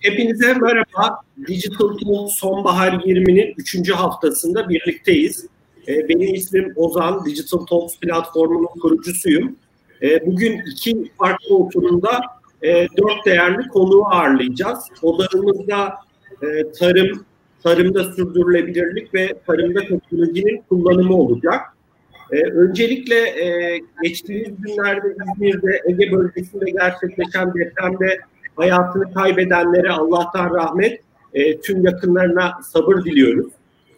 Hepinize merhaba. Digital Tool Sonbahar 20'nin 3. haftasında birlikteyiz. Ee, benim ismim Ozan, Digital Talks platformunun kurucusuyum. Ee, bugün iki farklı oturumda e, dört değerli konuğu ağırlayacağız. Odağımızda e, tarım, tarımda sürdürülebilirlik ve tarımda teknolojinin kullanımı olacak. Ee, öncelikle e, geçtiğimiz günlerde İzmir'de Ege bölgesinde gerçekleşen depremde hayatını kaybedenlere Allah'tan rahmet, e, tüm yakınlarına sabır diliyoruz.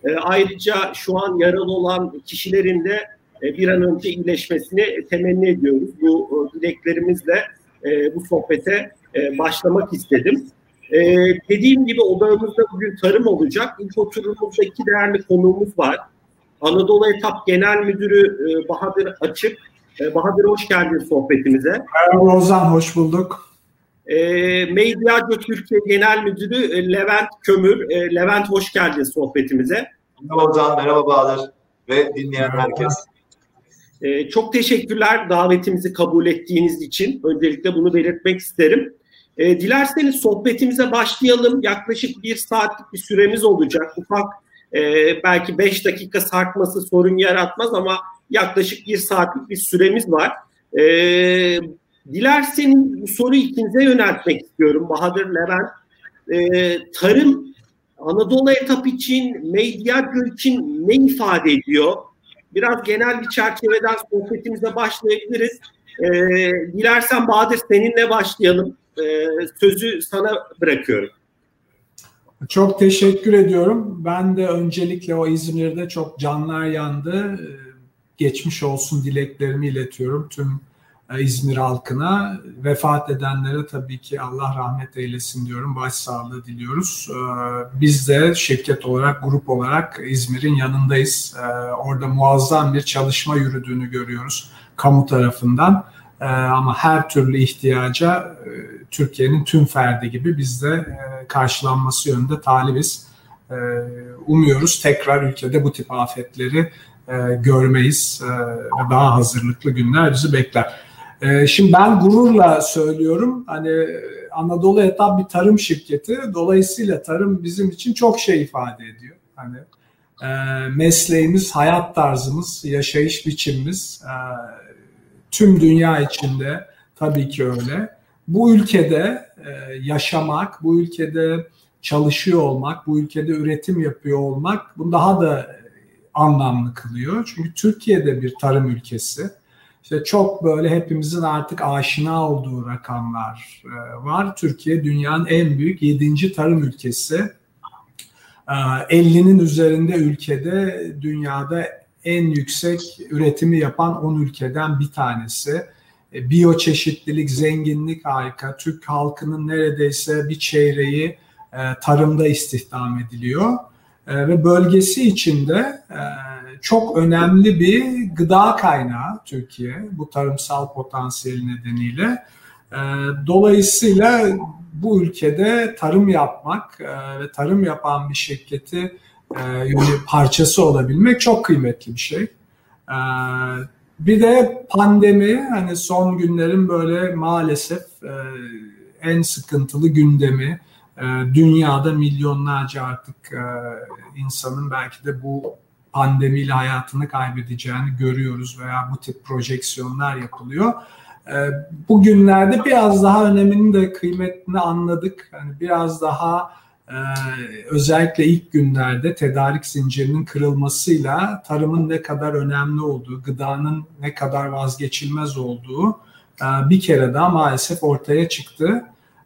E, ayrıca şu an yaralı olan kişilerin de e, bir an önce iyileşmesini temenni ediyoruz. Bu e, dileklerimizle e, bu sohbete e, başlamak istedim. E, dediğim gibi odağımızda bugün tarım olacak. İlk oturumumuzda iki değerli konuğumuz var. Anadolu Etap Genel Müdürü e, Bahadır Açık. E, Bahadır hoş geldin sohbetimize. Merhaba Ozan, hoş bulduk. E, Medyacı Türkiye Genel Müdürü e, Levent Kömür. E, Levent hoş geldin sohbetimize. Merhaba Ozan, merhaba Bahadır ve dinleyen herkes. E, çok teşekkürler davetimizi kabul ettiğiniz için. Öncelikle bunu belirtmek isterim. E, dilerseniz sohbetimize başlayalım. Yaklaşık bir saatlik bir süremiz olacak. Ufak e, belki beş dakika sarkması sorun yaratmaz ama yaklaşık bir saatlik bir süremiz var. E, Dilerseniz bu soruyu ikinize yöneltmek istiyorum Bahadır Levent. Ee, tarım Anadolu etap için, Medyagö için ne ifade ediyor? Biraz genel bir çerçeveden sohbetimize başlayabiliriz. Ee, dilersen Bahadır seninle başlayalım. Ee, sözü sana bırakıyorum. Çok teşekkür ediyorum. Ben de öncelikle o İzmir'de çok canlar yandı. Geçmiş olsun dileklerimi iletiyorum tüm İzmir halkına. Vefat edenlere tabii ki Allah rahmet eylesin diyorum. Başsağlığı diliyoruz. E, biz de şirket olarak, grup olarak İzmir'in yanındayız. E, orada muazzam bir çalışma yürüdüğünü görüyoruz kamu tarafından. Ama her türlü ihtiyaca Türkiye'nin tüm ferdi gibi biz de karşılanması yönünde talibiz. Umuyoruz tekrar ülkede bu tip afetleri görmeyiz ve daha hazırlıklı günler bizi bekler. Ee, şimdi ben gururla söylüyorum hani Anadolu Etap bir tarım şirketi. Dolayısıyla tarım bizim için çok şey ifade ediyor. Hani e, mesleğimiz, hayat tarzımız, yaşayış biçimimiz e, tüm dünya içinde tabii ki öyle. Bu ülkede e, yaşamak, bu ülkede çalışıyor olmak, bu ülkede üretim yapıyor olmak bunu daha da anlamlı kılıyor. Çünkü Türkiye'de bir tarım ülkesi işte çok böyle hepimizin artık aşina olduğu rakamlar e, var. Türkiye dünyanın en büyük 7. tarım ülkesi. 50'nin e, üzerinde ülkede dünyada en yüksek üretimi yapan 10 ülkeden bir tanesi. E, biyoçeşitlilik, zenginlik harika. Türk halkının neredeyse bir çeyreği tarımda istihdam ediliyor. Ve bölgesi içinde çok önemli bir gıda kaynağı Türkiye bu tarımsal potansiyel nedeniyle. Ee, dolayısıyla bu ülkede tarım yapmak e, ve tarım yapan bir şirketi e, parçası olabilmek çok kıymetli bir şey. Ee, bir de pandemi hani son günlerin böyle maalesef e, en sıkıntılı gündemi. Dünyada milyonlarca artık insanın belki de bu pandemiyle hayatını kaybedeceğini görüyoruz veya bu tip projeksiyonlar yapılıyor. Ee, bugünlerde biraz daha önemini de kıymetini anladık. Yani biraz daha e, özellikle ilk günlerde tedarik zincirinin kırılmasıyla tarımın ne kadar önemli olduğu, gıdanın ne kadar vazgeçilmez olduğu e, bir kere daha maalesef ortaya çıktı.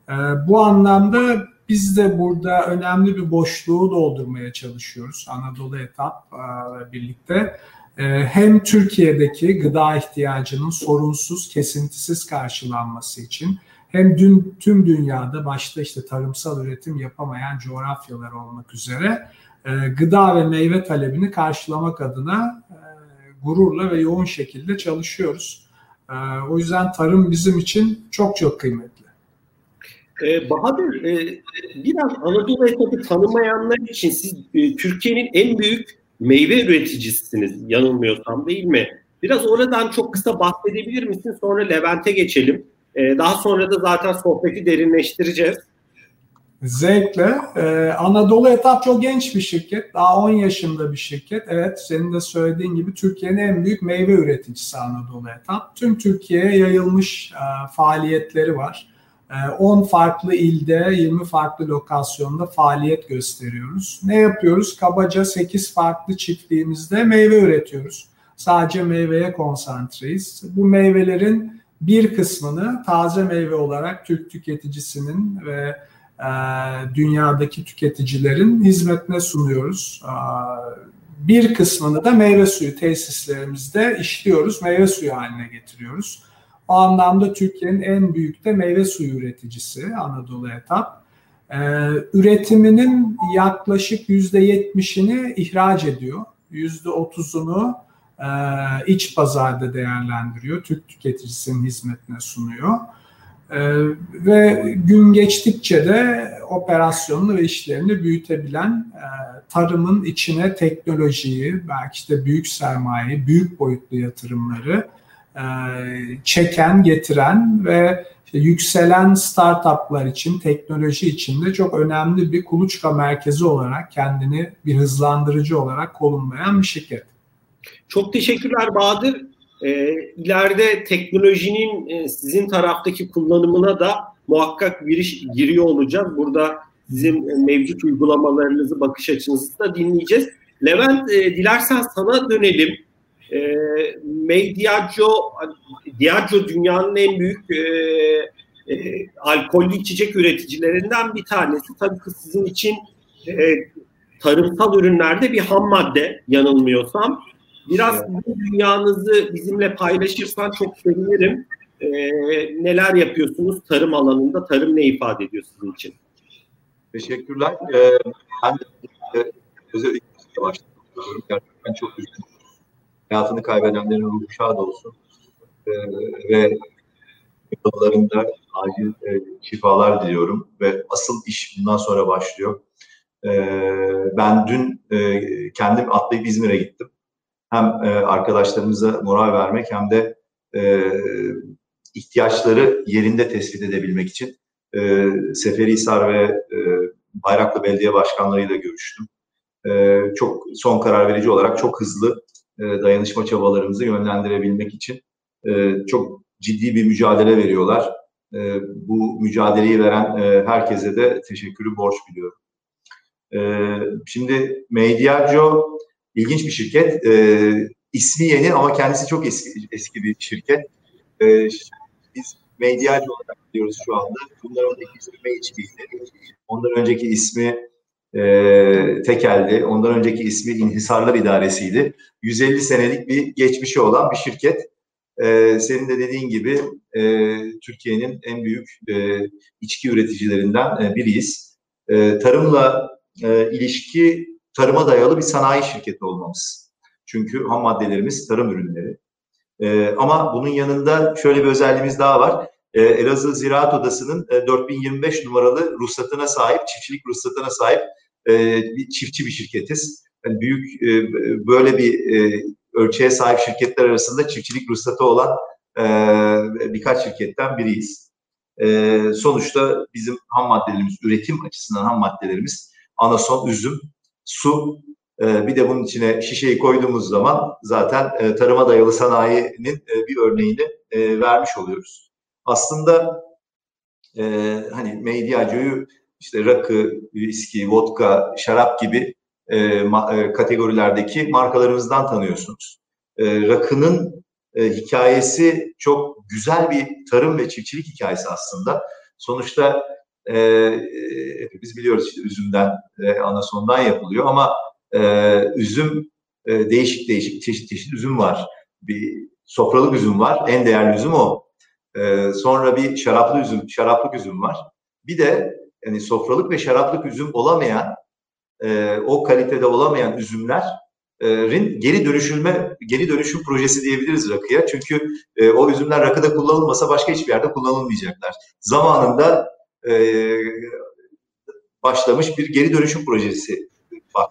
E, bu anlamda biz de burada önemli bir boşluğu doldurmaya çalışıyoruz Anadolu Etap e, birlikte. E, hem Türkiye'deki gıda ihtiyacının sorunsuz, kesintisiz karşılanması için hem dün tüm dünyada başta işte tarımsal üretim yapamayan coğrafyalar olmak üzere e, gıda ve meyve talebini karşılamak adına gururla ve yoğun şekilde çalışıyoruz. O yüzden tarım bizim için çok çok kıymetli. Ee, Bahadır, e, biraz Anadolu etabı tanımayanlar için siz e, Türkiye'nin en büyük meyve üreticisiniz yanılmıyorsam değil mi? Biraz oradan çok kısa bahsedebilir misin? Sonra Levent'e geçelim. E, daha sonra da zaten sohbeti derinleştireceğiz. Zevkle. Ee, Anadolu Etap çok genç bir şirket. Daha 10 yaşında bir şirket. Evet senin de söylediğin gibi Türkiye'nin en büyük meyve üreticisi Anadolu Etap. Tüm Türkiye'ye yayılmış e, faaliyetleri var. 10 e, farklı ilde 20 farklı lokasyonda faaliyet gösteriyoruz. Ne yapıyoruz? Kabaca 8 farklı çiftliğimizde meyve üretiyoruz. Sadece meyveye konsantreyiz. Bu meyvelerin bir kısmını taze meyve olarak Türk tüketicisinin ve e, dünyadaki tüketicilerin hizmetine sunuyoruz. E, bir kısmını da meyve suyu tesislerimizde işliyoruz, meyve suyu haline getiriyoruz. O anlamda Türkiye'nin en büyük de meyve suyu üreticisi Anadolu Etap. Ee, üretiminin yaklaşık %70'ini ihraç ediyor. %30'unu e, iç pazarda değerlendiriyor. Türk tüketicisinin hizmetine sunuyor. E, ve gün geçtikçe de operasyonunu ve işlerini büyütebilen e, tarımın içine teknolojiyi, belki işte büyük sermayeyi, büyük boyutlu yatırımları çeken, getiren ve işte yükselen startuplar için, teknoloji için de çok önemli bir kuluçka merkezi olarak kendini bir hızlandırıcı olarak konumlayan bir şirket. Çok teşekkürler Bahadır. E, teknolojinin e, sizin taraftaki kullanımına da muhakkak giriş giriyor olacağız. Burada sizin mevcut uygulamalarınızı, bakış açınızı da dinleyeceğiz. Levent, e, dilersen sana dönelim. E, Mediaggio, Diageo dünyanın en büyük e, e, alkollü içecek üreticilerinden bir tanesi. Tabii ki sizin için e, tarımsal ürünlerde bir ham madde yanılmıyorsam. Biraz evet. bu dünyanızı bizimle paylaşırsan çok sevinirim. Ee, neler yapıyorsunuz tarım alanında? Tarım ne ifade ediyor sizin için? Teşekkürler. Ee, ben de e, özellikle başlıyorum. Gerçekten çok üzüldüm. Hayatını kaybedenlerin ruhu şad olsun. Ee, ve yollarında acil e, şifalar diliyorum. Ve asıl iş bundan sonra başlıyor. Ee, ben dün e, kendim atlayıp İzmir'e gittim hem e, arkadaşlarımıza moral vermek hem de e, ihtiyaçları yerinde tespit edebilmek için e, Seferihisar ve e, Bayraklı Belediye Başkanlarıyla görüştüm. E, çok son karar verici olarak çok hızlı e, dayanışma çabalarımızı yönlendirebilmek için e, çok ciddi bir mücadele veriyorlar. E, bu mücadeleyi veren e, herkese de teşekkürü borç biliyorum. E, şimdi Mediaggio İlginç bir şirket. E, ismi yeni ama kendisi çok eski, eski bir şirket. E, biz medyacı olarak diyoruz şu anda. Bundan önceki ismi MHP'ydi. Ondan önceki ismi e, Tekel'di. Ondan önceki ismi İnhisarlar İdaresi'ydi. 150 senelik bir geçmişi olan bir şirket. E, senin de dediğin gibi e, Türkiye'nin en büyük e, içki üreticilerinden e, biriyiz. E, tarımla e, ilişki tarıma dayalı bir sanayi şirketi olmamız. Çünkü ham maddelerimiz tarım ürünleri. E, ama bunun yanında şöyle bir özelliğimiz daha var. E, Elazığ Ziraat Odası'nın e, 4025 numaralı ruhsatına sahip, çiftçilik ruhsatına sahip e, bir çiftçi bir şirketiz. Yani büyük e, böyle bir e, ölçüye sahip şirketler arasında çiftçilik ruhsatı olan e, birkaç şirketten biriyiz. E, sonuçta bizim ham maddelerimiz, üretim açısından ham maddelerimiz anason, üzüm, su bir de bunun içine şişeyi koyduğumuz zaman zaten tarıma dayalı sanayinin bir örneğini vermiş oluyoruz. Aslında e, hani Mediacio'yu işte rakı, viski, vodka, şarap gibi e, ma, e, kategorilerdeki markalarımızdan tanıyorsunuz. E, rakının e, hikayesi çok güzel bir tarım ve çiftçilik hikayesi aslında. Sonuçta e, hepimiz biliyoruz işte üzümden, e, anasondan yapılıyor ama e, üzüm e, değişik değişik çeşit çeşit üzüm var. Bir sofralık üzüm var. En değerli üzüm o. E, sonra bir şaraplı üzüm, şaraplık üzüm var. Bir de yani sofralık ve şaraplık üzüm olamayan, e, o kalitede olamayan üzümler geri dönüşülme, geri dönüşüm projesi diyebiliriz rakıya. Çünkü e, o üzümler rakıda kullanılmasa başka hiçbir yerde kullanılmayacaklar. Zamanında e, başlamış bir geri dönüşüm projesi var.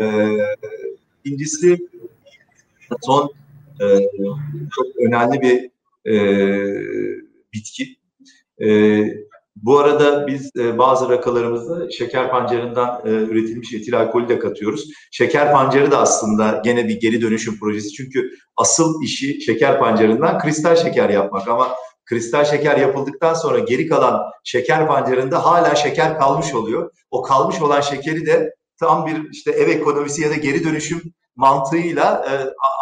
E, son e, çok önemli bir e, bitki. E, Bu arada biz e, bazı rakalarımızda şeker pancarından e, üretilmiş etil alkolü de katıyoruz. Şeker pancarı da aslında gene bir geri dönüşüm projesi. Çünkü asıl işi şeker pancarından kristal şeker yapmak ama kristal şeker yapıldıktan sonra geri kalan şeker pancarında hala şeker kalmış oluyor. O kalmış olan şekeri de tam bir işte ev ekonomisi ya da geri dönüşüm mantığıyla e,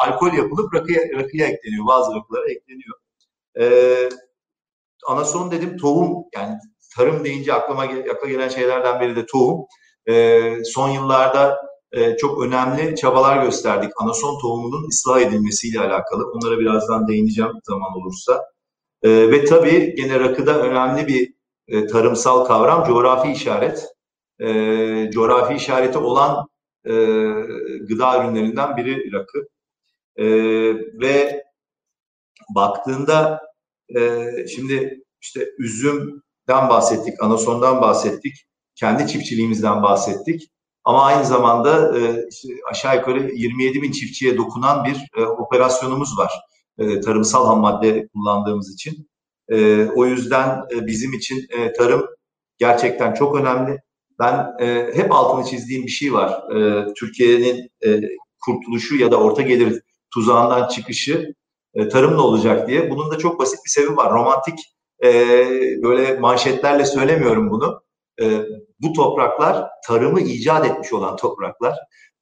alkol yapılıp rakıya, rakıya ekleniyor. Bazı rakılara ekleniyor. E, anason dedim tohum yani tarım deyince aklıma akla gelen şeylerden biri de tohum. E, son yıllarda e, çok önemli çabalar gösterdik. Anason tohumunun ıslah edilmesiyle alakalı. Onlara birazdan değineceğim zaman olursa. E, ve tabii gene rakıda önemli bir e, tarımsal kavram coğrafi işaret. E, coğrafi işareti olan e, gıda ürünlerinden biri rakı. E, ve baktığında e, şimdi işte üzümden bahsettik, anasondan bahsettik, kendi çiftçiliğimizden bahsettik. Ama aynı zamanda e, işte aşağı yukarı 27 bin çiftçiye dokunan bir e, operasyonumuz var. E, tarımsal ham madde kullandığımız için. E, o yüzden e, bizim için e, tarım gerçekten çok önemli. Ben e, hep altını çizdiğim bir şey var. E, Türkiye'nin e, kurtuluşu ya da orta gelir tuzağından çıkışı e, tarımla olacak diye. Bunun da çok basit bir sebebi var. Romantik e, böyle manşetlerle söylemiyorum bunu. E, bu topraklar tarımı icat etmiş olan topraklar.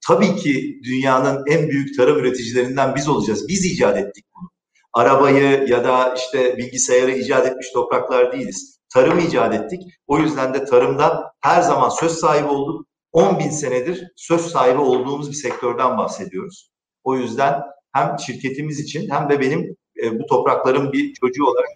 Tabii ki dünyanın en büyük tarım üreticilerinden biz olacağız. Biz icat ettik bunu. Arabayı ya da işte bilgisayarı icat etmiş topraklar değiliz. Tarımı icat ettik. O yüzden de tarımda her zaman söz sahibi olduk. 10 bin senedir söz sahibi olduğumuz bir sektörden bahsediyoruz. O yüzden hem şirketimiz için hem de benim e, bu toprakların bir çocuğu olarak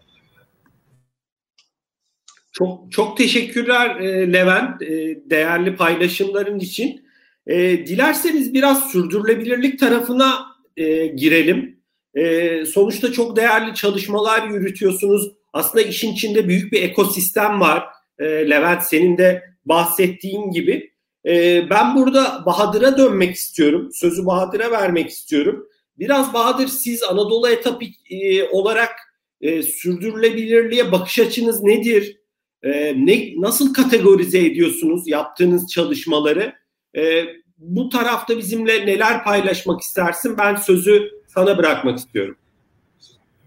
çok çok teşekkürler e, Levent e, değerli paylaşımların için. E, dilerseniz biraz sürdürülebilirlik tarafına e, girelim. E, sonuçta çok değerli çalışmalar yürütüyorsunuz. Aslında işin içinde büyük bir ekosistem var. E, Levent senin de bahsettiğin gibi. E, ben burada Bahadır'a dönmek istiyorum. Sözü Bahadır'a vermek istiyorum. Biraz Bahadır siz Anadolu etap e, olarak e, sürdürülebilirliğe bakış açınız nedir? E, ne nasıl kategorize ediyorsunuz yaptığınız çalışmaları? E, bu tarafta bizimle neler paylaşmak istersin? Ben sözü sana bırakmak istiyorum.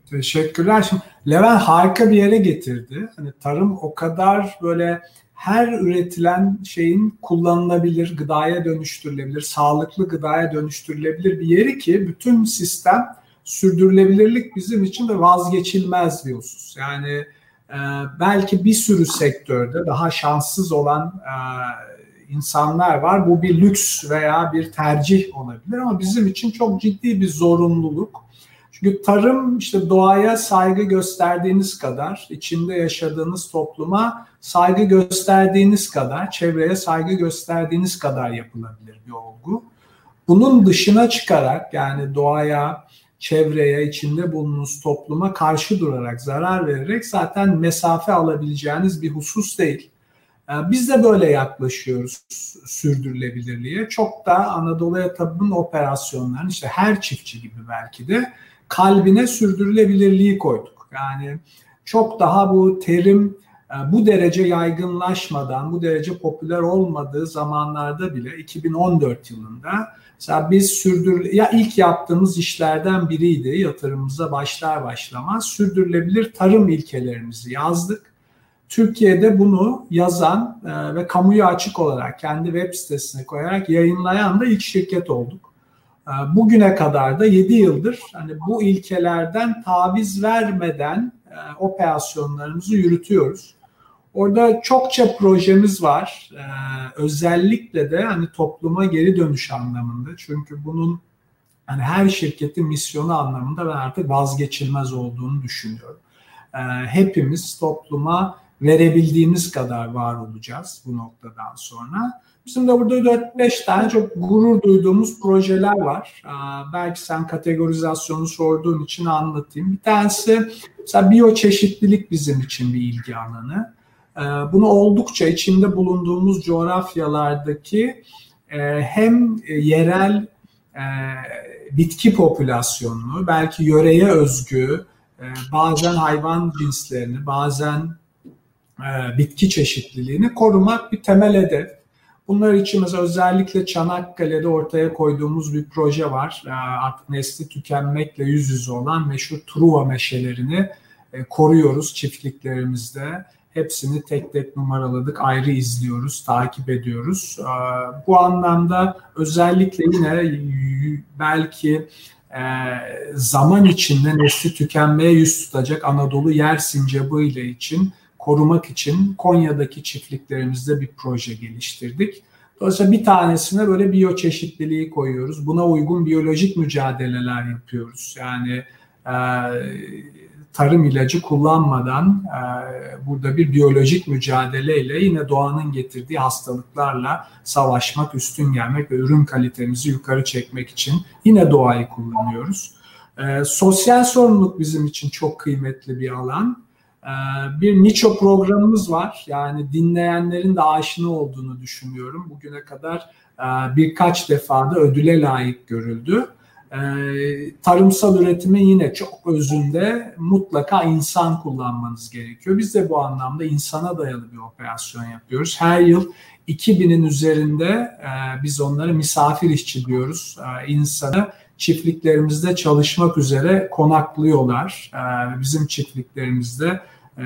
Teşekkürler. Şimdi Levent harika bir yere getirdi. Hani tarım o kadar böyle her üretilen şeyin kullanılabilir, gıdaya dönüştürülebilir, sağlıklı gıdaya dönüştürülebilir bir yeri ki bütün sistem sürdürülebilirlik bizim için de vazgeçilmez bir husus. Yani e, belki bir sürü sektörde daha şanssız olan e, insanlar var. Bu bir lüks veya bir tercih olabilir ama bizim için çok ciddi bir zorunluluk. Çünkü tarım işte doğaya saygı gösterdiğiniz kadar, içinde yaşadığınız topluma saygı gösterdiğiniz kadar, çevreye saygı gösterdiğiniz kadar yapılabilir bir olgu. Bunun dışına çıkarak yani doğaya, çevreye, içinde bulunduğunuz topluma karşı durarak, zarar vererek zaten mesafe alabileceğiniz bir husus değil. Ee, biz de böyle yaklaşıyoruz sürdürülebilirliğe. Çok da Anadolu Yatabı'nın operasyonlarını işte her çiftçi gibi belki de kalbine sürdürülebilirliği koyduk. Yani çok daha bu terim e, bu derece yaygınlaşmadan, bu derece popüler olmadığı zamanlarda bile 2014 yılında mesela biz sürdür ya ilk yaptığımız işlerden biriydi yatırımımıza başlar başlamaz sürdürülebilir tarım ilkelerimizi yazdık. Türkiye'de bunu yazan e, ve kamuya açık olarak kendi web sitesine koyarak yayınlayan da ilk şirket olduk. E, bugüne kadar da 7 yıldır hani bu ilkelerden taviz vermeden operasyonlarımızı yürütüyoruz. Orada çokça projemiz var. Ee, özellikle de hani topluma geri dönüş anlamında. Çünkü bunun hani her şirketin misyonu anlamında ben artık vazgeçilmez olduğunu düşünüyorum. Ee, hepimiz topluma verebildiğimiz kadar var olacağız bu noktadan sonra. Bizim de burada 4-5 tane çok gurur duyduğumuz projeler var. Belki sen kategorizasyonu sorduğun için anlatayım. Bir tanesi mesela biyoçeşitlilik bizim için bir ilgi alanı. Ee, bunu oldukça içinde bulunduğumuz coğrafyalardaki e, hem yerel e, bitki popülasyonunu, belki yöreye özgü, e, bazen hayvan cinslerini, bazen bitki çeşitliliğini korumak bir temel hedef. Bunlar için mesela özellikle Çanakkale'de ortaya koyduğumuz bir proje var. E, artık nesli tükenmekle yüz yüze olan meşhur Truva meşelerini e, koruyoruz çiftliklerimizde. Hepsini tek tek numaraladık, ayrı izliyoruz, takip ediyoruz. E, bu anlamda özellikle yine belki e, zaman içinde nesli tükenmeye yüz tutacak Anadolu yer sincabı ile için korumak için Konya'daki çiftliklerimizde bir proje geliştirdik. Dolayısıyla bir tanesine böyle biyoçeşitliliği koyuyoruz. Buna uygun biyolojik mücadeleler yapıyoruz. Yani e, tarım ilacı kullanmadan e, burada bir biyolojik mücadeleyle yine doğanın getirdiği hastalıklarla savaşmak, üstün gelmek ve ürün kalitemizi yukarı çekmek için yine doğayı kullanıyoruz. E, sosyal sorumluluk bizim için çok kıymetli bir alan. E, bir niço programımız var. Yani dinleyenlerin de aşina olduğunu düşünüyorum. Bugüne kadar e, birkaç defa da ödüle layık görüldü. Ee, tarımsal üretimin yine çok özünde mutlaka insan kullanmanız gerekiyor. Biz de bu anlamda insana dayalı bir operasyon yapıyoruz. Her yıl 2000'in üzerinde e, biz onları misafir işçi diyoruz. E, insanı çiftliklerimizde çalışmak üzere konaklıyorlar. E, bizim çiftliklerimizde e,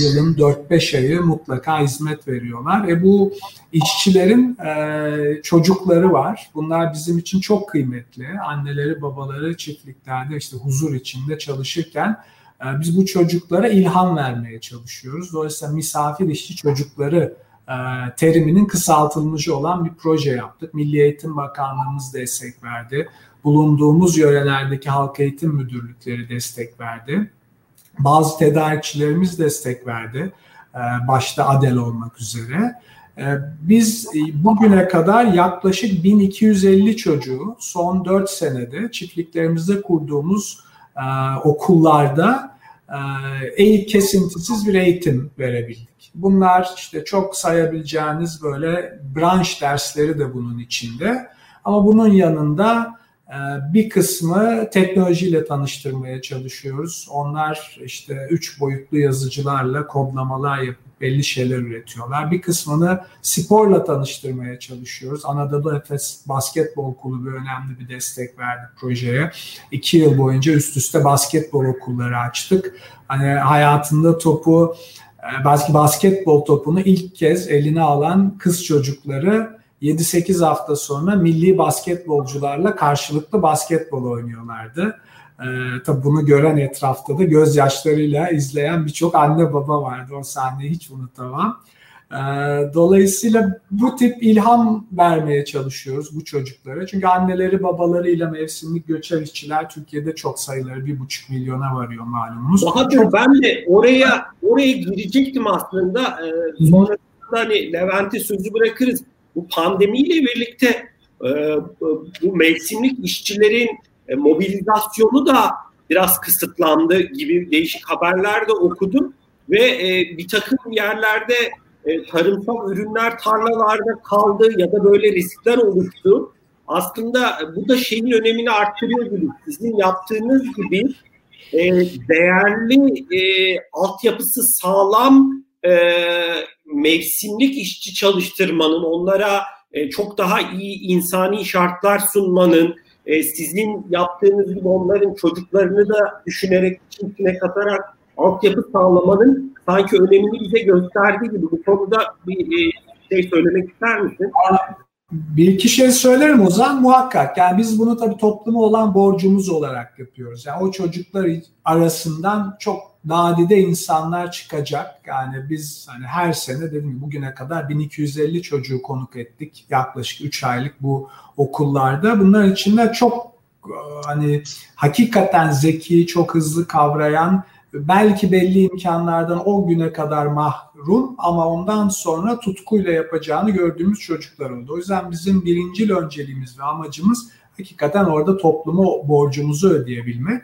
yılın 4-5 ayı mutlaka hizmet veriyorlar. E bu işçilerin e, çocukları var. Bunlar bizim için çok kıymetli. Anneleri, babaları çiftliklerde işte huzur içinde çalışırken e, biz bu çocuklara ilham vermeye çalışıyoruz. Dolayısıyla misafir işçi çocukları teriminin kısaltılmışı olan bir proje yaptık. Milli Eğitim Bakanlığımız destek verdi. Bulunduğumuz yörelerdeki halk eğitim müdürlükleri destek verdi. Bazı tedarikçilerimiz destek verdi. E, başta Adel olmak üzere. E, biz e, bugüne kadar yaklaşık 1250 çocuğu son 4 senede çiftliklerimizde kurduğumuz okullarda eğitim kesintisiz bir eğitim verebildik. Bunlar işte çok sayabileceğiniz böyle branş dersleri de bunun içinde. Ama bunun yanında bir kısmı teknolojiyle tanıştırmaya çalışıyoruz. Onlar işte üç boyutlu yazıcılarla kodlamalar yapıp belli şeyler üretiyorlar. Bir kısmını sporla tanıştırmaya çalışıyoruz. Anadolu Efes Basketbol Kulübü önemli bir destek verdi projeye. İki yıl boyunca üst üste basketbol okulları açtık. Hani hayatında topu e, belki basketbol topunu ilk kez eline alan kız çocukları 7-8 hafta sonra milli basketbolcularla karşılıklı basketbol oynuyorlardı. Ee, tabii bunu gören etrafta da gözyaşlarıyla izleyen birçok anne baba vardı. O sahneyi hiç unutamam. Ee, dolayısıyla bu tip ilham vermeye çalışıyoruz bu çocuklara. Çünkü anneleri babalarıyla mevsimlik göçer işçiler Türkiye'de çok sayıları bir buçuk milyona varıyor malumunuz. Bahadır çok... ben de oraya oraya girecektim aslında. Ee, sonra hani Levent'e sözü bırakırız bu pandemiyle birlikte e, bu mevsimlik işçilerin e, mobilizasyonu da biraz kısıtlandı gibi değişik haberler de okudum ve e, bir takım yerlerde tarımsal ürünler tarlalarda kaldı ya da böyle riskler oluştu. Aslında bu da şeyin önemini arttırıyor gibi. Sizin yaptığınız gibi değerli e, altyapısı sağlam mevsimlik işçi çalıştırmanın, onlara e, çok daha iyi insani şartlar sunmanın, e, sizin yaptığınız gibi onların çocuklarını da düşünerek, içine katarak altyapı sağlamanın sanki önemini bize gösterdiği gibi bu konuda bir e, şey söylemek ister misin? Bir iki şey söylerim Ozan muhakkak. Yani biz bunu tabii topluma olan borcumuz olarak yapıyoruz. Yani o çocuklar arasından çok nadide insanlar çıkacak. Yani biz hani her sene dedim bugüne kadar 1250 çocuğu konuk ettik. Yaklaşık 3 aylık bu okullarda. Bunların içinde çok hani hakikaten zeki, çok hızlı kavrayan belki belli imkanlardan o güne kadar mahrum ama ondan sonra tutkuyla yapacağını gördüğümüz çocuklar oldu. O yüzden bizim birincil önceliğimiz ve amacımız hakikaten orada toplumu borcumuzu ödeyebilmek.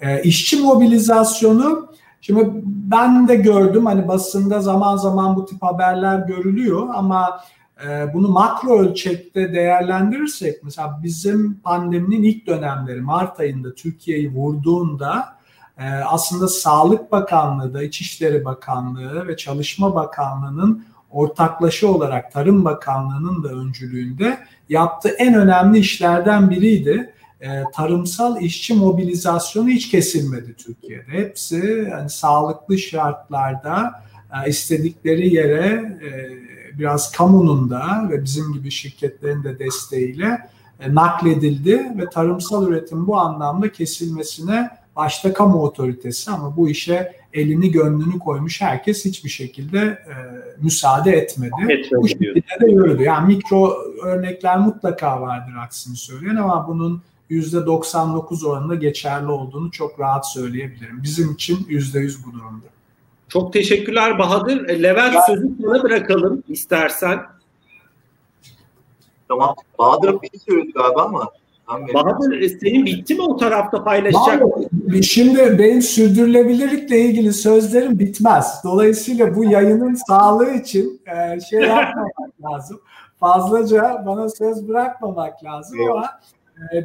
E, işçi mobilizasyonu Şimdi ben de gördüm hani basında zaman zaman bu tip haberler görülüyor ama e, bunu makro ölçekte değerlendirirsek mesela bizim pandeminin ilk dönemleri Mart ayında Türkiye'yi vurduğunda e, aslında Sağlık Bakanlığı da İçişleri Bakanlığı ve Çalışma Bakanlığı'nın ortaklaşı olarak Tarım Bakanlığı'nın da öncülüğünde yaptığı en önemli işlerden biriydi. E, tarımsal işçi mobilizasyonu hiç kesilmedi Türkiye'de. Hepsi yani sağlıklı şartlarda e, istedikleri yere e, biraz kamunun da ve bizim gibi şirketlerin de desteğiyle e, nakledildi ve tarımsal üretim bu anlamda kesilmesine başta kamu otoritesi ama bu işe elini gönlünü koymuş herkes hiçbir şekilde e, müsaade etmedi. etmedi bu şekilde de yürüdü. Yani mikro örnekler mutlaka vardır aksini söyleyen ama bunun %99 oranında geçerli olduğunu çok rahat söyleyebilirim. Bizim için %100 bu durumda. Çok teşekkürler Bahadır. E, Levent ben... sözü sana bırakalım istersen. Tamam. Bahadır bir şey söyledi galiba ama Bahadır e, senin bitti mi o tarafta paylaşacak? Vallahi, şimdi benim sürdürülebilirlikle ilgili sözlerim bitmez. Dolayısıyla bu yayının sağlığı için e, şey yapmamak lazım. Fazlaca bana söz bırakmamak lazım ama e,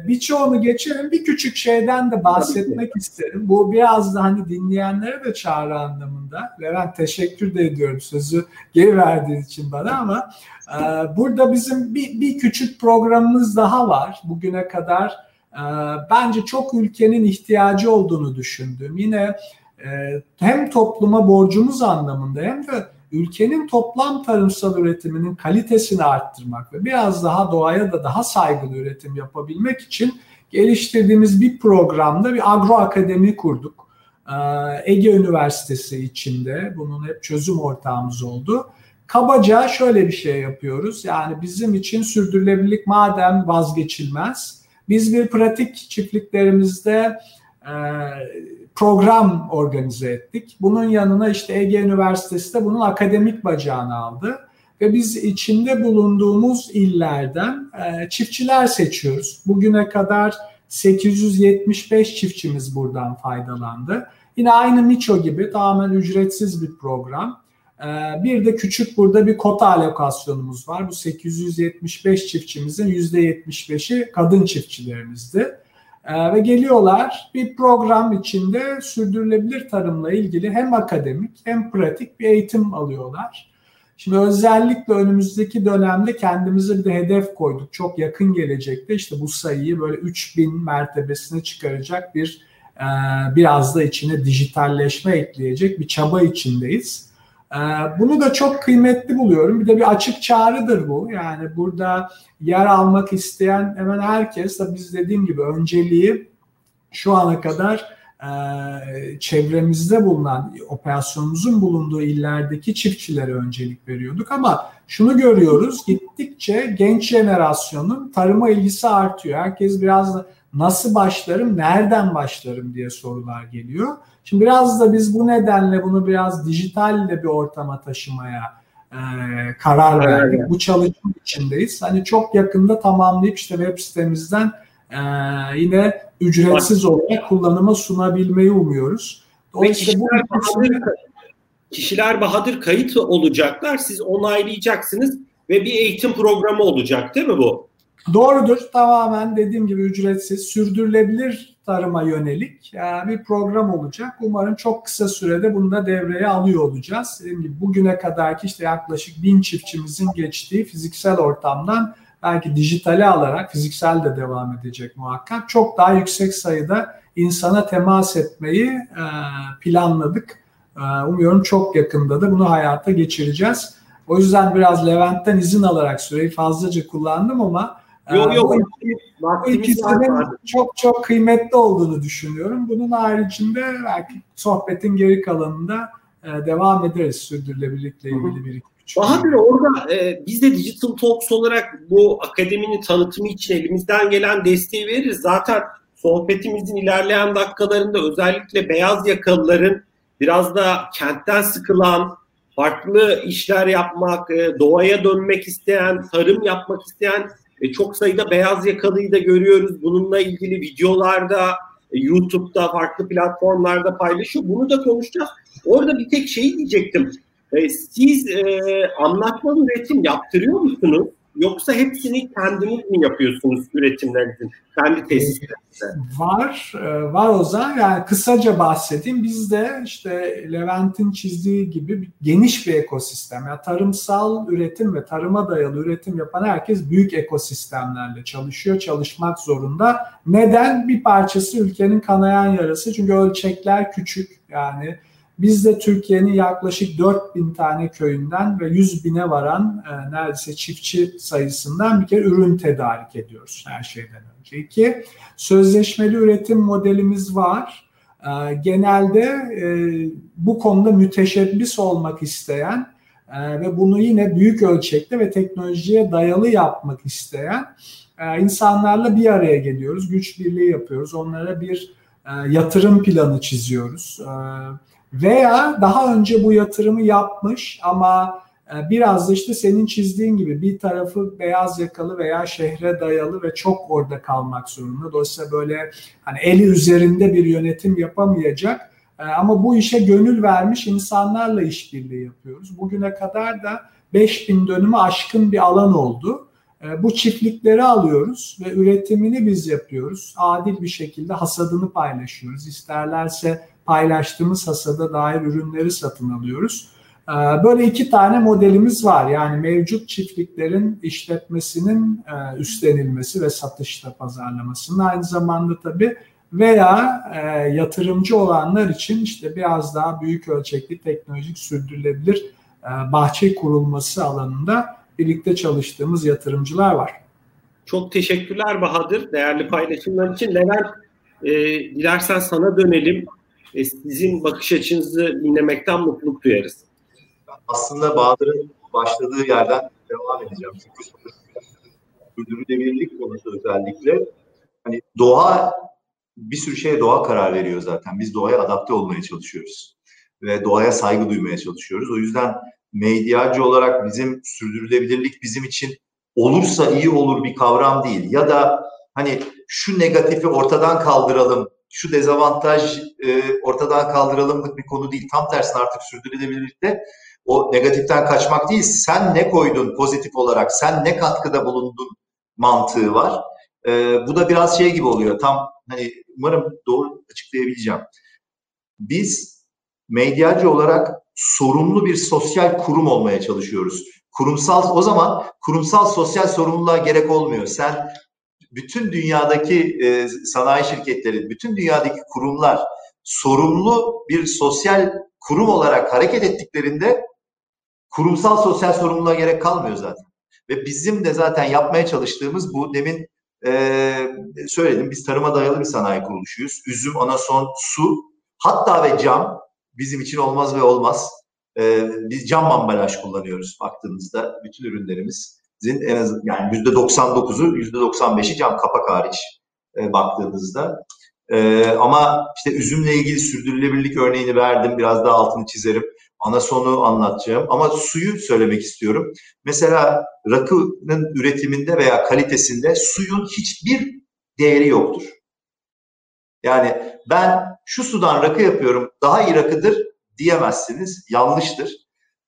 birçoğunu geçelim. Bir küçük şeyden de bahsetmek isterim. Bu biraz da hani dinleyenlere de çağrı anlamında. Levent teşekkür de ediyorum sözü geri verdiğin için bana ama ee, burada bizim bir, bir küçük programımız daha var. Bugüne kadar e, bence çok ülkenin ihtiyacı olduğunu düşündüğüm. Yine e, hem topluma borcumuz anlamında hem de ülkenin toplam tarımsal üretiminin kalitesini arttırmak ve biraz daha doğaya da daha saygılı üretim yapabilmek için geliştirdiğimiz bir programda bir agro akademi kurduk. Ee, Ege Üniversitesi içinde bunun hep çözüm ortağımız oldu. Kabaca şöyle bir şey yapıyoruz. Yani bizim için sürdürülebilirlik madem vazgeçilmez. Biz bir pratik çiftliklerimizde e, program organize ettik. Bunun yanına işte Ege Üniversitesi de bunun akademik bacağını aldı. Ve biz içinde bulunduğumuz illerden e, çiftçiler seçiyoruz. Bugüne kadar 875 çiftçimiz buradan faydalandı. Yine aynı Miço gibi tamamen ücretsiz bir program. Ee, bir de küçük burada bir kota alokasyonumuz var. Bu 875 çiftçimizin %75'i kadın çiftçilerimizdi. Ee, ve geliyorlar bir program içinde sürdürülebilir tarımla ilgili hem akademik hem pratik bir eğitim alıyorlar. Şimdi özellikle önümüzdeki dönemde kendimize bir de hedef koyduk. Çok yakın gelecekte işte bu sayıyı böyle 3000 mertebesine çıkaracak bir e, biraz da içine dijitalleşme ekleyecek bir çaba içindeyiz. Ee, bunu da çok kıymetli buluyorum. Bir de bir açık çağrıdır bu. Yani burada yer almak isteyen hemen herkes da biz dediğim gibi önceliği şu ana kadar e, çevremizde bulunan operasyonumuzun bulunduğu illerdeki çiftçilere öncelik veriyorduk ama şunu görüyoruz gittikçe genç jenerasyonun tarıma ilgisi artıyor. Herkes biraz da nasıl başlarım, nereden başlarım diye sorular geliyor. Şimdi biraz da biz bu nedenle bunu biraz dijitalle bir ortama taşımaya e, karar verdik. Evet. Bu çalışma içindeyiz. Hani çok yakında tamamlayıp işte web sitemizden e, yine ücretsiz olarak kullanıma sunabilmeyi umuyoruz. Dolayısıyla kişiler, bu bahadır, kişiler bahadır kayıt olacaklar. Siz onaylayacaksınız ve bir eğitim programı olacak değil mi bu? Doğrudur. Tamamen dediğim gibi ücretsiz, sürdürülebilir tarıma yönelik bir program olacak. Umarım çok kısa sürede bunu da devreye alıyor olacağız. Dediğim gibi bugüne kadarki işte yaklaşık bin çiftçimizin geçtiği fiziksel ortamdan belki dijitale alarak fiziksel de devam edecek muhakkak. Çok daha yüksek sayıda insana temas etmeyi e, planladık. E, umuyorum çok yakında da bunu hayata geçireceğiz. O yüzden biraz Levent'ten izin alarak süreyi fazlaca kullandım ama Yok yok. Bu ikisinin çok çok kıymetli olduğunu düşünüyorum. Bunun haricinde belki sohbetin geri kalanında e, devam ederiz sürdürülebilirlikle ilgili bir iki Bahadır orada e, biz de Digital Talks olarak bu akademinin tanıtımı için elimizden gelen desteği veririz. Zaten sohbetimizin ilerleyen dakikalarında özellikle beyaz yakalıların biraz da kentten sıkılan, farklı işler yapmak, e, doğaya dönmek isteyen, tarım yapmak isteyen e, çok sayıda beyaz yakalıyı da görüyoruz. Bununla ilgili videolarda e, YouTube'da farklı platformlarda paylaşıyor. Bunu da konuşacağız. Orada bir tek şey diyecektim. E, siz e, anlatmalı üretim yaptırıyor musunuz? Yoksa hepsini kendiniz mi yapıyorsunuz üretimlerinizin? Kendi tesislerinizde? Var, e, var Ozan. Yani kısaca bahsedeyim. Bizde işte Levent'in çizdiği gibi geniş bir ekosistem. Yani tarımsal üretim ve tarıma dayalı üretim yapan herkes büyük ekosistemlerle çalışıyor, çalışmak zorunda. Neden? Bir parçası ülkenin kanayan yarası. Çünkü ölçekler küçük. Yani biz de Türkiye'nin yaklaşık 4000 tane köyünden ve 100 bine varan e, neredeyse çiftçi sayısından bir kere ürün tedarik ediyoruz her şeyden önce. İki, sözleşmeli üretim modelimiz var. E, genelde e, bu konuda müteşebbis olmak isteyen e, ve bunu yine büyük ölçekte ve teknolojiye dayalı yapmak isteyen e, insanlarla bir araya geliyoruz. Güç birliği yapıyoruz. Onlara bir e, yatırım planı çiziyoruz. E, veya daha önce bu yatırımı yapmış ama e, biraz da işte senin çizdiğin gibi bir tarafı beyaz yakalı veya şehre dayalı ve çok orada kalmak zorunda. Dolayısıyla böyle hani eli üzerinde bir yönetim yapamayacak e, ama bu işe gönül vermiş insanlarla işbirliği yapıyoruz. Bugüne kadar da 5000 dönümü aşkın bir alan oldu. E, bu çiftlikleri alıyoruz ve üretimini biz yapıyoruz. Adil bir şekilde hasadını paylaşıyoruz. İsterlerse paylaştığımız hasada dair ürünleri satın alıyoruz. Ee, böyle iki tane modelimiz var. Yani mevcut çiftliklerin işletmesinin e, üstlenilmesi ve satışta pazarlamasının aynı zamanda tabii veya e, yatırımcı olanlar için işte biraz daha büyük ölçekli teknolojik sürdürülebilir e, bahçe kurulması alanında birlikte çalıştığımız yatırımcılar var. Çok teşekkürler Bahadır değerli paylaşımlar için. Levent e, dilersen sana dönelim e, sizin bakış açınızı dinlemekten mutluluk duyarız. Aslında Bahadır'ın başladığı yerden devam edeceğim. Çünkü sürdürülebilirlik konusu özellikle hani doğa bir sürü şeye doğa karar veriyor zaten. Biz doğaya adapte olmaya çalışıyoruz. Ve doğaya saygı duymaya çalışıyoruz. O yüzden medyacı olarak bizim sürdürülebilirlik bizim için olursa iyi olur bir kavram değil. Ya da hani şu negatifi ortadan kaldıralım şu dezavantaj e, ortadan kaldıralımlık bir konu değil. Tam tersine artık sürdürülebilirlikte o negatiften kaçmak değil. Sen ne koydun pozitif olarak, sen ne katkıda bulundun mantığı var. E, bu da biraz şey gibi oluyor. Tam hani umarım doğru açıklayabileceğim. Biz medyacı olarak sorumlu bir sosyal kurum olmaya çalışıyoruz. Kurumsal o zaman kurumsal sosyal sorumluluğa gerek olmuyor. Sen bütün dünyadaki e, sanayi şirketleri, bütün dünyadaki kurumlar sorumlu bir sosyal kurum olarak hareket ettiklerinde kurumsal sosyal sorumluluğa gerek kalmıyor zaten. Ve bizim de zaten yapmaya çalıştığımız bu demin e, söyledim biz tarıma dayalı bir sanayi kuruluşuyuz. Üzüm, anason, su hatta ve cam bizim için olmaz ve olmaz. E, biz cam ambalaj kullanıyoruz baktığınızda bütün ürünlerimiz en az yani yüzde 99'u yüzde 95'i cam kapak hariç e, baktığınızda. E, ama işte üzümle ilgili sürdürülebilirlik örneğini verdim. Biraz daha altını çizerim. Ana sonu anlatacağım. Ama suyu söylemek istiyorum. Mesela rakının üretiminde veya kalitesinde suyun hiçbir değeri yoktur. Yani ben şu sudan rakı yapıyorum daha iyi rakıdır diyemezsiniz. Yanlıştır.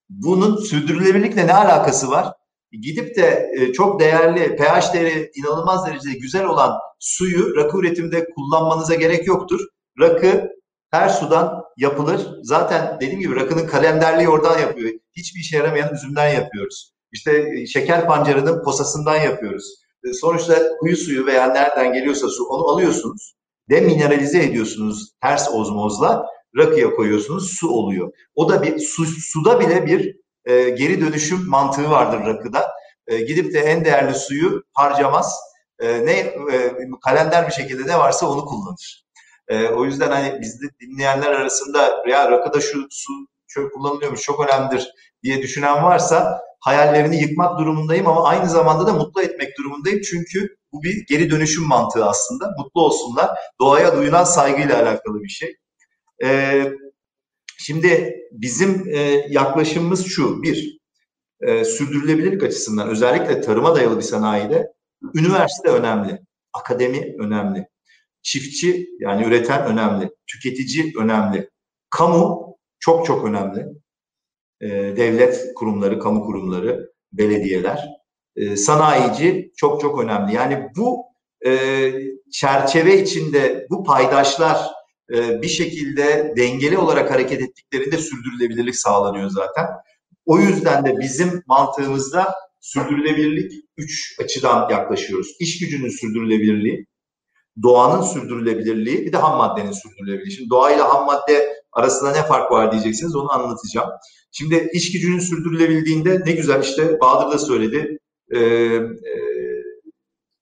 Bunun sürdürülebilirlikle ne alakası var? Gidip de e, çok değerli pH değeri inanılmaz derecede güzel olan suyu rakı üretiminde kullanmanıza gerek yoktur. Rakı her sudan yapılır. Zaten dediğim gibi rakının kalenderliği oradan yapıyor. Hiçbir işe yaramayan üzümden yapıyoruz. İşte e, şeker pancarının posasından yapıyoruz. E, sonuçta kuyu suyu veya nereden geliyorsa su onu alıyorsunuz. Demineralize ediyorsunuz ters ozmozla. Rakıya koyuyorsunuz su oluyor. O da bir su, suda bile bir e, geri dönüşüm mantığı vardır rakıda. E, gidip de en değerli suyu harcamaz. E, ne e, kalender bir şekilde ne varsa onu kullanır. E, o yüzden hani bizde dinleyenler arasında ya rakıda şu su çok kullanılıyormuş çok önemlidir diye düşünen varsa hayallerini yıkmak durumundayım ama aynı zamanda da mutlu etmek durumundayım. Çünkü bu bir geri dönüşüm mantığı aslında. Mutlu olsunlar. Doğaya duyulan saygıyla alakalı bir şey. Ee, Şimdi bizim e, yaklaşımımız şu. Bir, e, sürdürülebilirlik açısından özellikle tarıma dayalı bir sanayide üniversite önemli, akademi önemli, çiftçi yani üreten önemli, tüketici önemli, kamu çok çok önemli. E, devlet kurumları, kamu kurumları, belediyeler e, sanayici çok çok önemli. Yani bu e, çerçeve içinde bu paydaşlar e, bir şekilde dengeli olarak hareket ettiklerinde sürdürülebilirlik sağlanıyor zaten. O yüzden de bizim mantığımızda sürdürülebilirlik üç açıdan yaklaşıyoruz. İş gücünün sürdürülebilirliği, doğanın sürdürülebilirliği, bir de ham maddenin sürdürülebilirliği. Şimdi doğayla ham madde arasında ne fark var diyeceksiniz onu anlatacağım. Şimdi iş gücünün sürdürülebildiğinde ne güzel işte Bahadır da söyledi. Ee, e,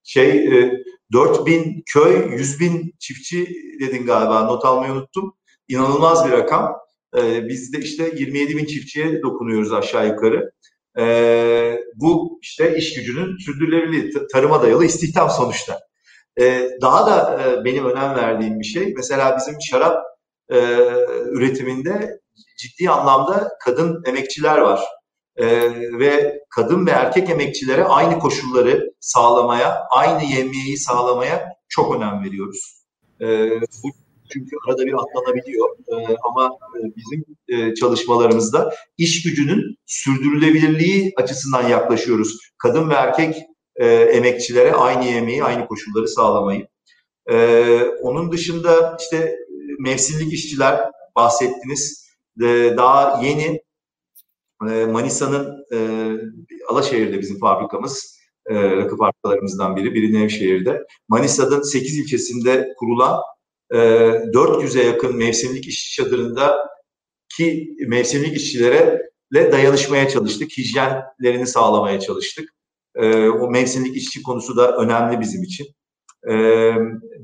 şey e, 4000 köy, 100 bin çiftçi dedin galiba not almayı unuttum. İnanılmaz bir rakam. Ee, biz de işte 27 bin çiftçiye dokunuyoruz aşağı yukarı. Ee, bu işte iş gücünün sürdürülebilirliği, tarıma dayalı istihdam sonuçta. Ee, daha da e, benim önem verdiğim bir şey, mesela bizim şarap e, üretiminde ciddi anlamda kadın emekçiler var. E, ve kadın ve erkek emekçilere aynı koşulları sağlamaya, aynı yemeği sağlamaya çok önem veriyoruz. E, bu çünkü arada bir atlanabiliyor. E, ama e, bizim e, çalışmalarımızda iş gücünün sürdürülebilirliği açısından yaklaşıyoruz. Kadın ve erkek e, emekçilere aynı yemeği, aynı koşulları sağlamayı. E, onun dışında işte mevsimlik işçiler bahsettiniz. E, daha yeni e, Manisa'nın e, Alaşehir'de bizim fabrikamız. E, rakı fabrikalarımızdan biri. Biri Nevşehir'de. Manisa'nın 8 ilçesinde kurulan e, 400'e yakın mevsimlik işçi çadırında ki mevsimlik işçilere ile dayanışmaya çalıştık. Hijyenlerini sağlamaya çalıştık. E, o mevsimlik işçi konusu da önemli bizim için.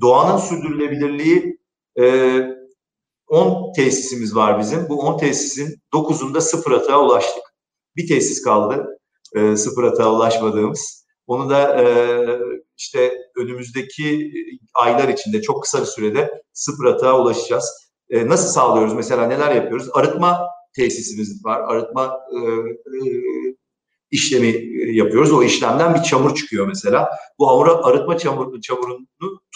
Doğanın sürdürülebilirliği 10 tesisimiz var bizim. Bu 10 tesisin 9'unda sıfır atığa ulaştık. Bir tesis kaldı e, sıfır atığa ulaşmadığımız. Onu da e, işte önümüzdeki aylar içinde çok kısa bir sürede sıfır atığa ulaşacağız. E, nasıl sağlıyoruz? Mesela neler yapıyoruz? Arıtma tesisimiz var. Arıtma e, e, işlemi e, yapıyoruz. O işlemden bir çamur çıkıyor mesela. Bu hamura arıtma çamur, çamurunu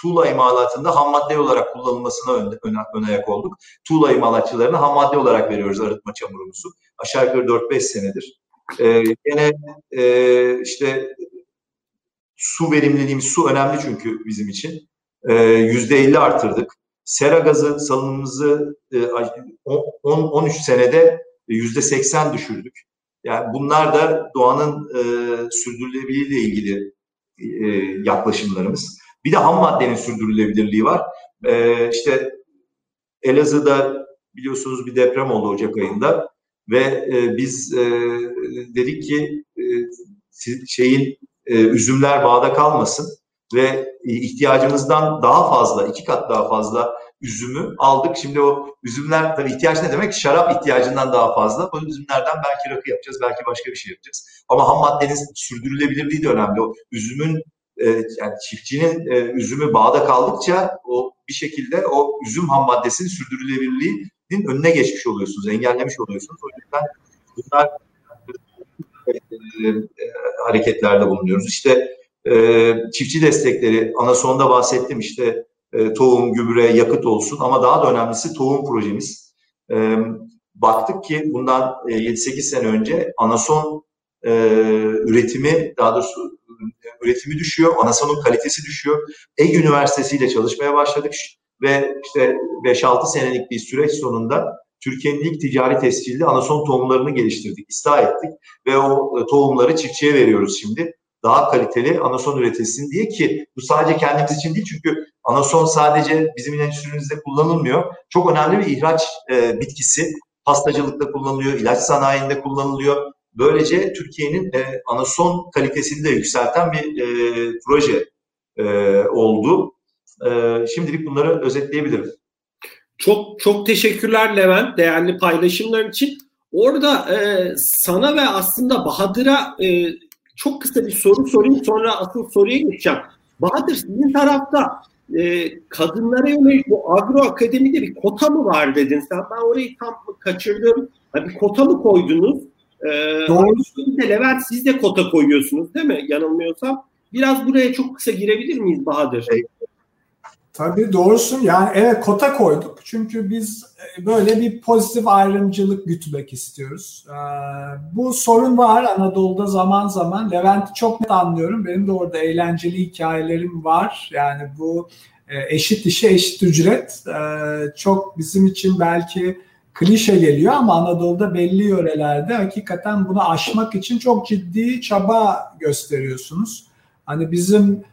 tuğla imalatında ham madde olarak kullanılmasına ön, ön, ön ayak olduk. Tuğla imalatçılarına ham madde olarak veriyoruz arıtma çamurumuzu. Aşağı yukarı 4-5 senedir. Ee, yine e, işte su verimliliğimiz, su önemli çünkü bizim için. Ee, %50 artırdık. Sera gazı salınımımızı e, 10-13 senede %80 düşürdük. Yani bunlar da doğanın e, sürdürülebilirliği ile ilgili e, yaklaşımlarımız. Bir de ham maddenin sürdürülebilirliği var. E, işte Elazığ'da biliyorsunuz bir deprem oldu Ocak ayında ve e, biz e, dedik ki e, şeyin e, üzümler bağda kalmasın ve ihtiyacımızdan daha fazla, iki kat daha fazla üzümü aldık. Şimdi o üzümler tabii ihtiyaç ne demek? Şarap ihtiyacından daha fazla. O üzümlerden belki rakı yapacağız, belki başka bir şey yapacağız. Ama ham maddenin sürdürülebilirliği de önemli. O üzümün e, yani çiftçinin e, üzümü bağda kaldıkça o bir şekilde o üzüm ham maddesinin sürdürülebilirliğinin önüne geçmiş oluyorsunuz, engellemiş oluyorsunuz. O yüzden bunlar e, hareketlerde bulunuyoruz. İşte çiftçi destekleri, ana sonda bahsettim işte e, tohum, gübre, yakıt olsun. Ama daha da önemlisi tohum projemiz. E, baktık ki bundan e, 7-8 sene önce anason e, üretimi, daha doğrusu üretimi düşüyor, anasonun kalitesi düşüyor. Ege Üniversitesi ile çalışmaya başladık. Ve işte 5-6 senelik bir süreç sonunda Türkiye'nin ilk ticari tescilli anason tohumlarını geliştirdik, ıslah ettik. Ve o e, tohumları çiftçiye veriyoruz şimdi daha kaliteli anason üretilsin diye ki bu sadece kendimiz için değil çünkü anason sadece bizim endüstrimizde kullanılmıyor. Çok önemli bir ihraç e, bitkisi. Pastacılıkta kullanılıyor, ilaç sanayinde kullanılıyor. Böylece Türkiye'nin e, anason kalitesini de yükselten bir e, proje e, oldu. E, şimdilik bunları özetleyebilirim. Çok çok teşekkürler Levent değerli paylaşımlar için. Orada e, sana ve aslında Bahadır'a e, çok kısa bir soru sorayım sonra asıl soruya geçeceğim. Bahadır sizin tarafta e, kadınlara yönelik bu agro akademide bir kota mı var dedin sen? Ben orayı tam kaçırdım. Ha, bir kota mı koydunuz? E, Doğru. De Levent siz de kota koyuyorsunuz değil mi? Yanılmıyorsam. Biraz buraya çok kısa girebilir miyiz Bahadır? Tabii doğrusun. Yani evet kota koyduk. Çünkü biz e, böyle bir pozitif ayrımcılık gütmek istiyoruz. Ee, bu sorun var Anadolu'da zaman zaman. Levent'i çok net anlıyorum. Benim de orada eğlenceli hikayelerim var. Yani bu e, eşit işe eşit ücret ee, çok bizim için belki klişe geliyor ama Anadolu'da belli yörelerde hakikaten bunu aşmak için çok ciddi çaba gösteriyorsunuz. Hani bizim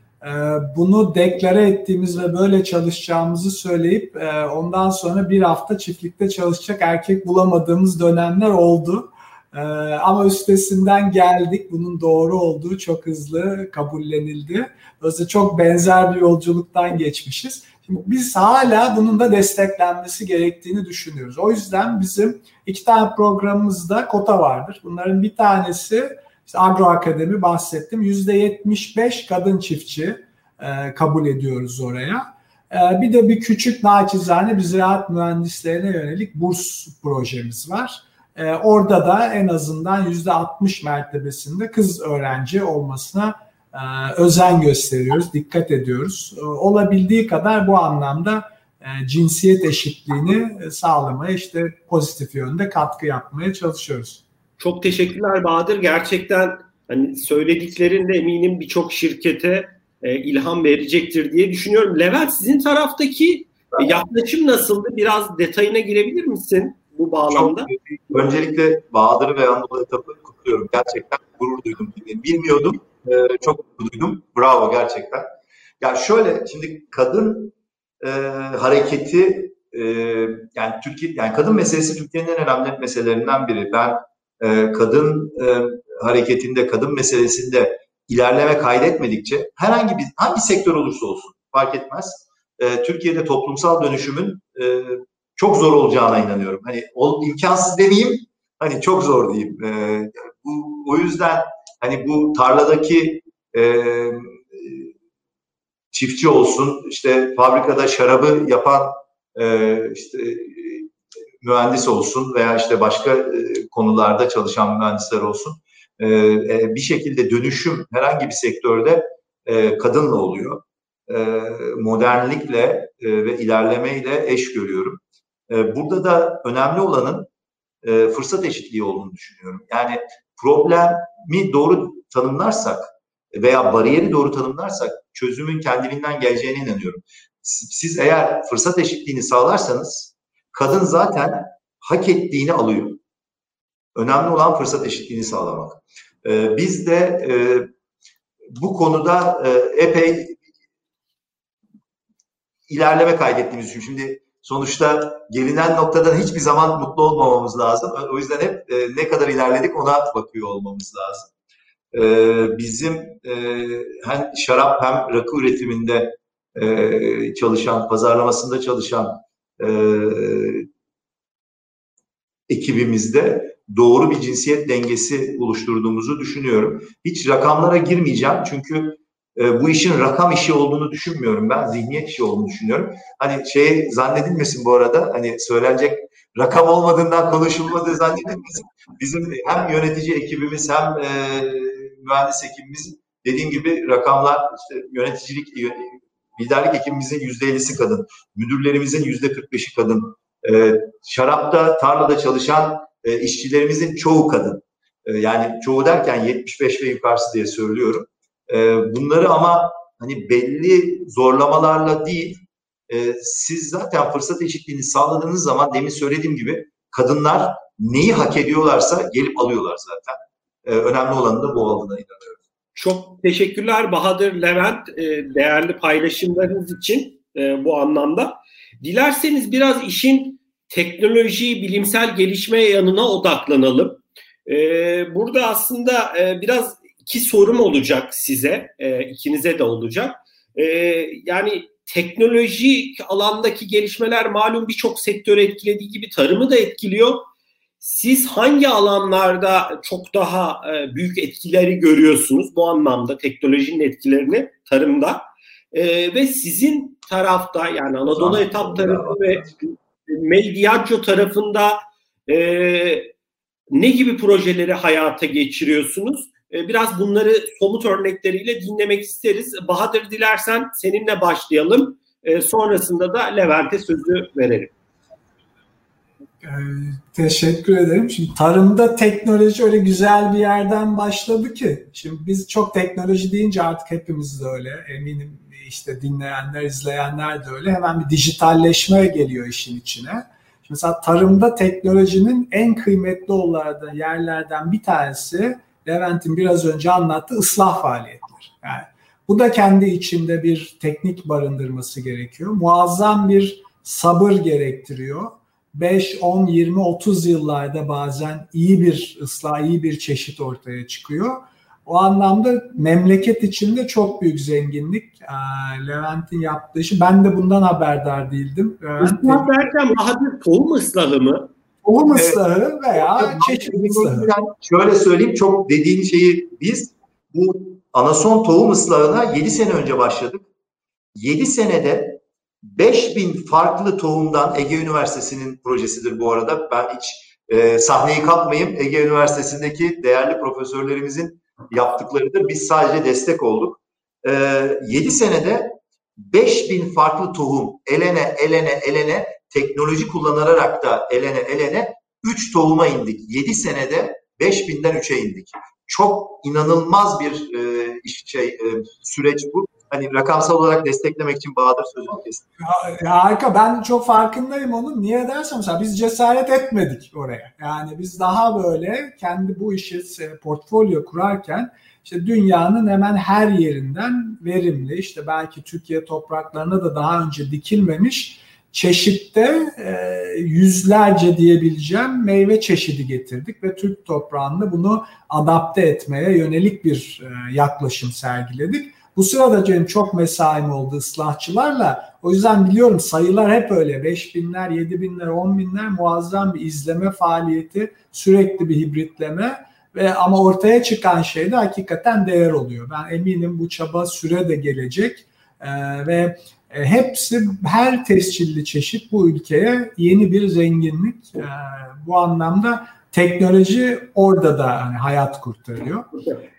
bunu deklare ettiğimiz ve böyle çalışacağımızı söyleyip e, ondan sonra bir hafta çiftlikte çalışacak erkek bulamadığımız dönemler oldu. Ee, ama üstesinden geldik. Bunun doğru olduğu çok hızlı kabullenildi. Dolayısıyla çok benzer bir yolculuktan geçmişiz. Şimdi biz hala bunun da desteklenmesi gerektiğini düşünüyoruz. O yüzden bizim iki tane programımızda kota vardır. Bunların bir tanesi işte Agro Akademi bahsettim. %75 kadın çiftçi e, kabul ediyoruz oraya. E, bir de bir küçük naçizane bir ziraat mühendislerine yönelik burs projemiz var. E, orada da en azından %60 mertebesinde kız öğrenci olmasına e, özen gösteriyoruz, dikkat ediyoruz. E, olabildiği kadar bu anlamda e, cinsiyet eşitliğini sağlamaya işte pozitif yönde katkı yapmaya çalışıyoruz. Çok teşekkürler Bahadır. Gerçekten hani söylediklerin de eminim birçok şirkete e, ilham verecektir diye düşünüyorum. Levent sizin taraftaki e, yaklaşım nasıldı? Biraz detayına girebilir misin bu bağlamda? Çok, öncelikle Bahadır ve Anadolu etapı kutluyorum. Gerçekten gurur duydum. Bilmiyordum. E, çok gurur duydum. Bravo gerçekten. Ya şöyle şimdi kadın e, hareketi e, yani Türkiye yani kadın meselesi Türkiye'nin en önemli meselelerinden biri. Ben e, kadın e, hareketinde, kadın meselesinde ilerleme kaydetmedikçe herhangi bir hangi sektör olursa olsun fark etmez. E, Türkiye'de toplumsal dönüşümün e, çok zor olacağına inanıyorum. Hani imkansız demeyeyim, hani çok zor diyeyim. E, bu, o yüzden hani bu tarladaki e, çiftçi olsun, işte fabrikada şarabı yapan işte mühendis olsun veya işte başka e, konularda çalışan mühendisler olsun e, e, bir şekilde dönüşüm herhangi bir sektörde kadınla oluyor. Modernlikle ve ilerlemeyle eş görüyorum. Burada da önemli olanın fırsat eşitliği olduğunu düşünüyorum. Yani problemi doğru tanımlarsak veya bariyeri doğru tanımlarsak çözümün kendiliğinden geleceğine inanıyorum. Siz eğer fırsat eşitliğini sağlarsanız kadın zaten hak ettiğini alıyor. Önemli olan fırsat eşitliğini sağlamak. Ee, biz de e, bu konuda e, epey ilerleme kaydettiğimizi düşünüyorum. Şimdi sonuçta gelinen noktadan hiçbir zaman mutlu olmamamız lazım. O yüzden hep e, ne kadar ilerledik ona bakıyor olmamız lazım. E, bizim e, hem şarap hem rakı üretiminde e, çalışan, pazarlamasında çalışan e, ekibimizde doğru bir cinsiyet dengesi oluşturduğumuzu düşünüyorum. Hiç rakamlara girmeyeceğim çünkü e, bu işin rakam işi olduğunu düşünmüyorum ben. Zihniyet işi olduğunu düşünüyorum. Hani şey zannedilmesin bu arada hani söylenecek rakam olmadığından konuşulmadığı zannedilmesin. Bizim hem yönetici ekibimiz hem e, mühendis ekibimiz dediğim gibi rakamlar işte yöneticilik liderlik ekibimizin yüzde ellisi kadın, müdürlerimizin yüzde kırk beşi kadın, e, şarapta, tarlada çalışan e, işçilerimizin çoğu kadın. E, yani çoğu derken 75 ve yukarısı diye söylüyorum. E, bunları ama hani belli zorlamalarla değil, e, siz zaten fırsat eşitliğini sağladığınız zaman demin söylediğim gibi kadınlar neyi hak ediyorlarsa gelip alıyorlar zaten. E, önemli olanı da bu olduğuna inanıyorum. Çok teşekkürler Bahadır Levent e, değerli paylaşımlarınız için e, bu anlamda. Dilerseniz biraz işin teknoloji, bilimsel gelişme yanına odaklanalım. E, burada aslında biraz iki sorum olacak size, ikinize de olacak. Yani teknolojik alandaki gelişmeler malum birçok sektörü etkilediği gibi tarımı da etkiliyor siz hangi alanlarda çok daha e, büyük etkileri görüyorsunuz bu anlamda teknolojinin etkilerini tarımda e, ve sizin tarafta yani Anadolu etap tarafı ve Mediaccio tarafında e, ne gibi projeleri hayata geçiriyorsunuz? E, biraz bunları somut örnekleriyle dinlemek isteriz. Bahadır dilersen seninle başlayalım. E, sonrasında da Levent'e sözü verelim. Ee, teşekkür ederim. Şimdi tarımda teknoloji öyle güzel bir yerden başladı ki. Şimdi biz çok teknoloji deyince artık hepimiz de öyle. Eminim işte dinleyenler, izleyenler de öyle. Hemen bir dijitalleşme geliyor işin içine. Şimdi mesela tarımda teknolojinin en kıymetli olanlardan yerlerden bir tanesi Levent'in biraz önce anlattığı ıslah faaliyetleri. Yani bu da kendi içinde bir teknik barındırması gerekiyor. Muazzam bir sabır gerektiriyor 5, 10, 20, 30 yıllarda bazen iyi bir ıslah, iyi bir çeşit ortaya çıkıyor. O anlamda memleket içinde çok büyük zenginlik. Ee, Levent'in yaptığı işi. Ben de bundan haberdar değildim. Islah derken Bahadır tohum ıslahı mı? Tohum ıslahı veya evet, çeşit ıslahı. Şöyle söyleyeyim çok dediğin şeyi biz bu anason tohum ıslahına 7 sene önce başladık. 7 senede 5000 farklı tohumdan Ege Üniversitesi'nin projesidir bu arada. Ben hiç e, sahneyi kapmayayım. Ege Üniversitesi'ndeki değerli profesörlerimizin yaptıklarıdır. Biz sadece destek olduk. E, 7 senede 5000 farklı tohum elene elene elene teknoloji kullanarak da elene elene 3 tohuma indik. 7 senede 5000'den 3'e indik. Çok inanılmaz bir e, şey e, süreç bu hani rakamsal olarak desteklemek için Bahadır sözünü kestim. Harika. Ben çok farkındayım onun. Niye dersen mesela biz cesaret etmedik oraya. Yani biz daha böyle kendi bu işi portfolyo kurarken işte dünyanın hemen her yerinden verimli işte belki Türkiye topraklarına da daha önce dikilmemiş çeşitte e, yüzlerce diyebileceğim meyve çeşidi getirdik ve Türk toprağında bunu adapte etmeye yönelik bir e, yaklaşım sergiledik. Bu sırada Cem çok mesaim oldu ıslahçılarla. O yüzden biliyorum sayılar hep öyle. 5 binler, 7 binler, 10 binler muazzam bir izleme faaliyeti, sürekli bir hibritleme ve ama ortaya çıkan şey de hakikaten değer oluyor. Ben eminim bu çaba süre de gelecek ee, ve e, hepsi her tescilli çeşit bu ülkeye yeni bir zenginlik. Ee, bu anlamda teknoloji orada da hani hayat kurtarıyor.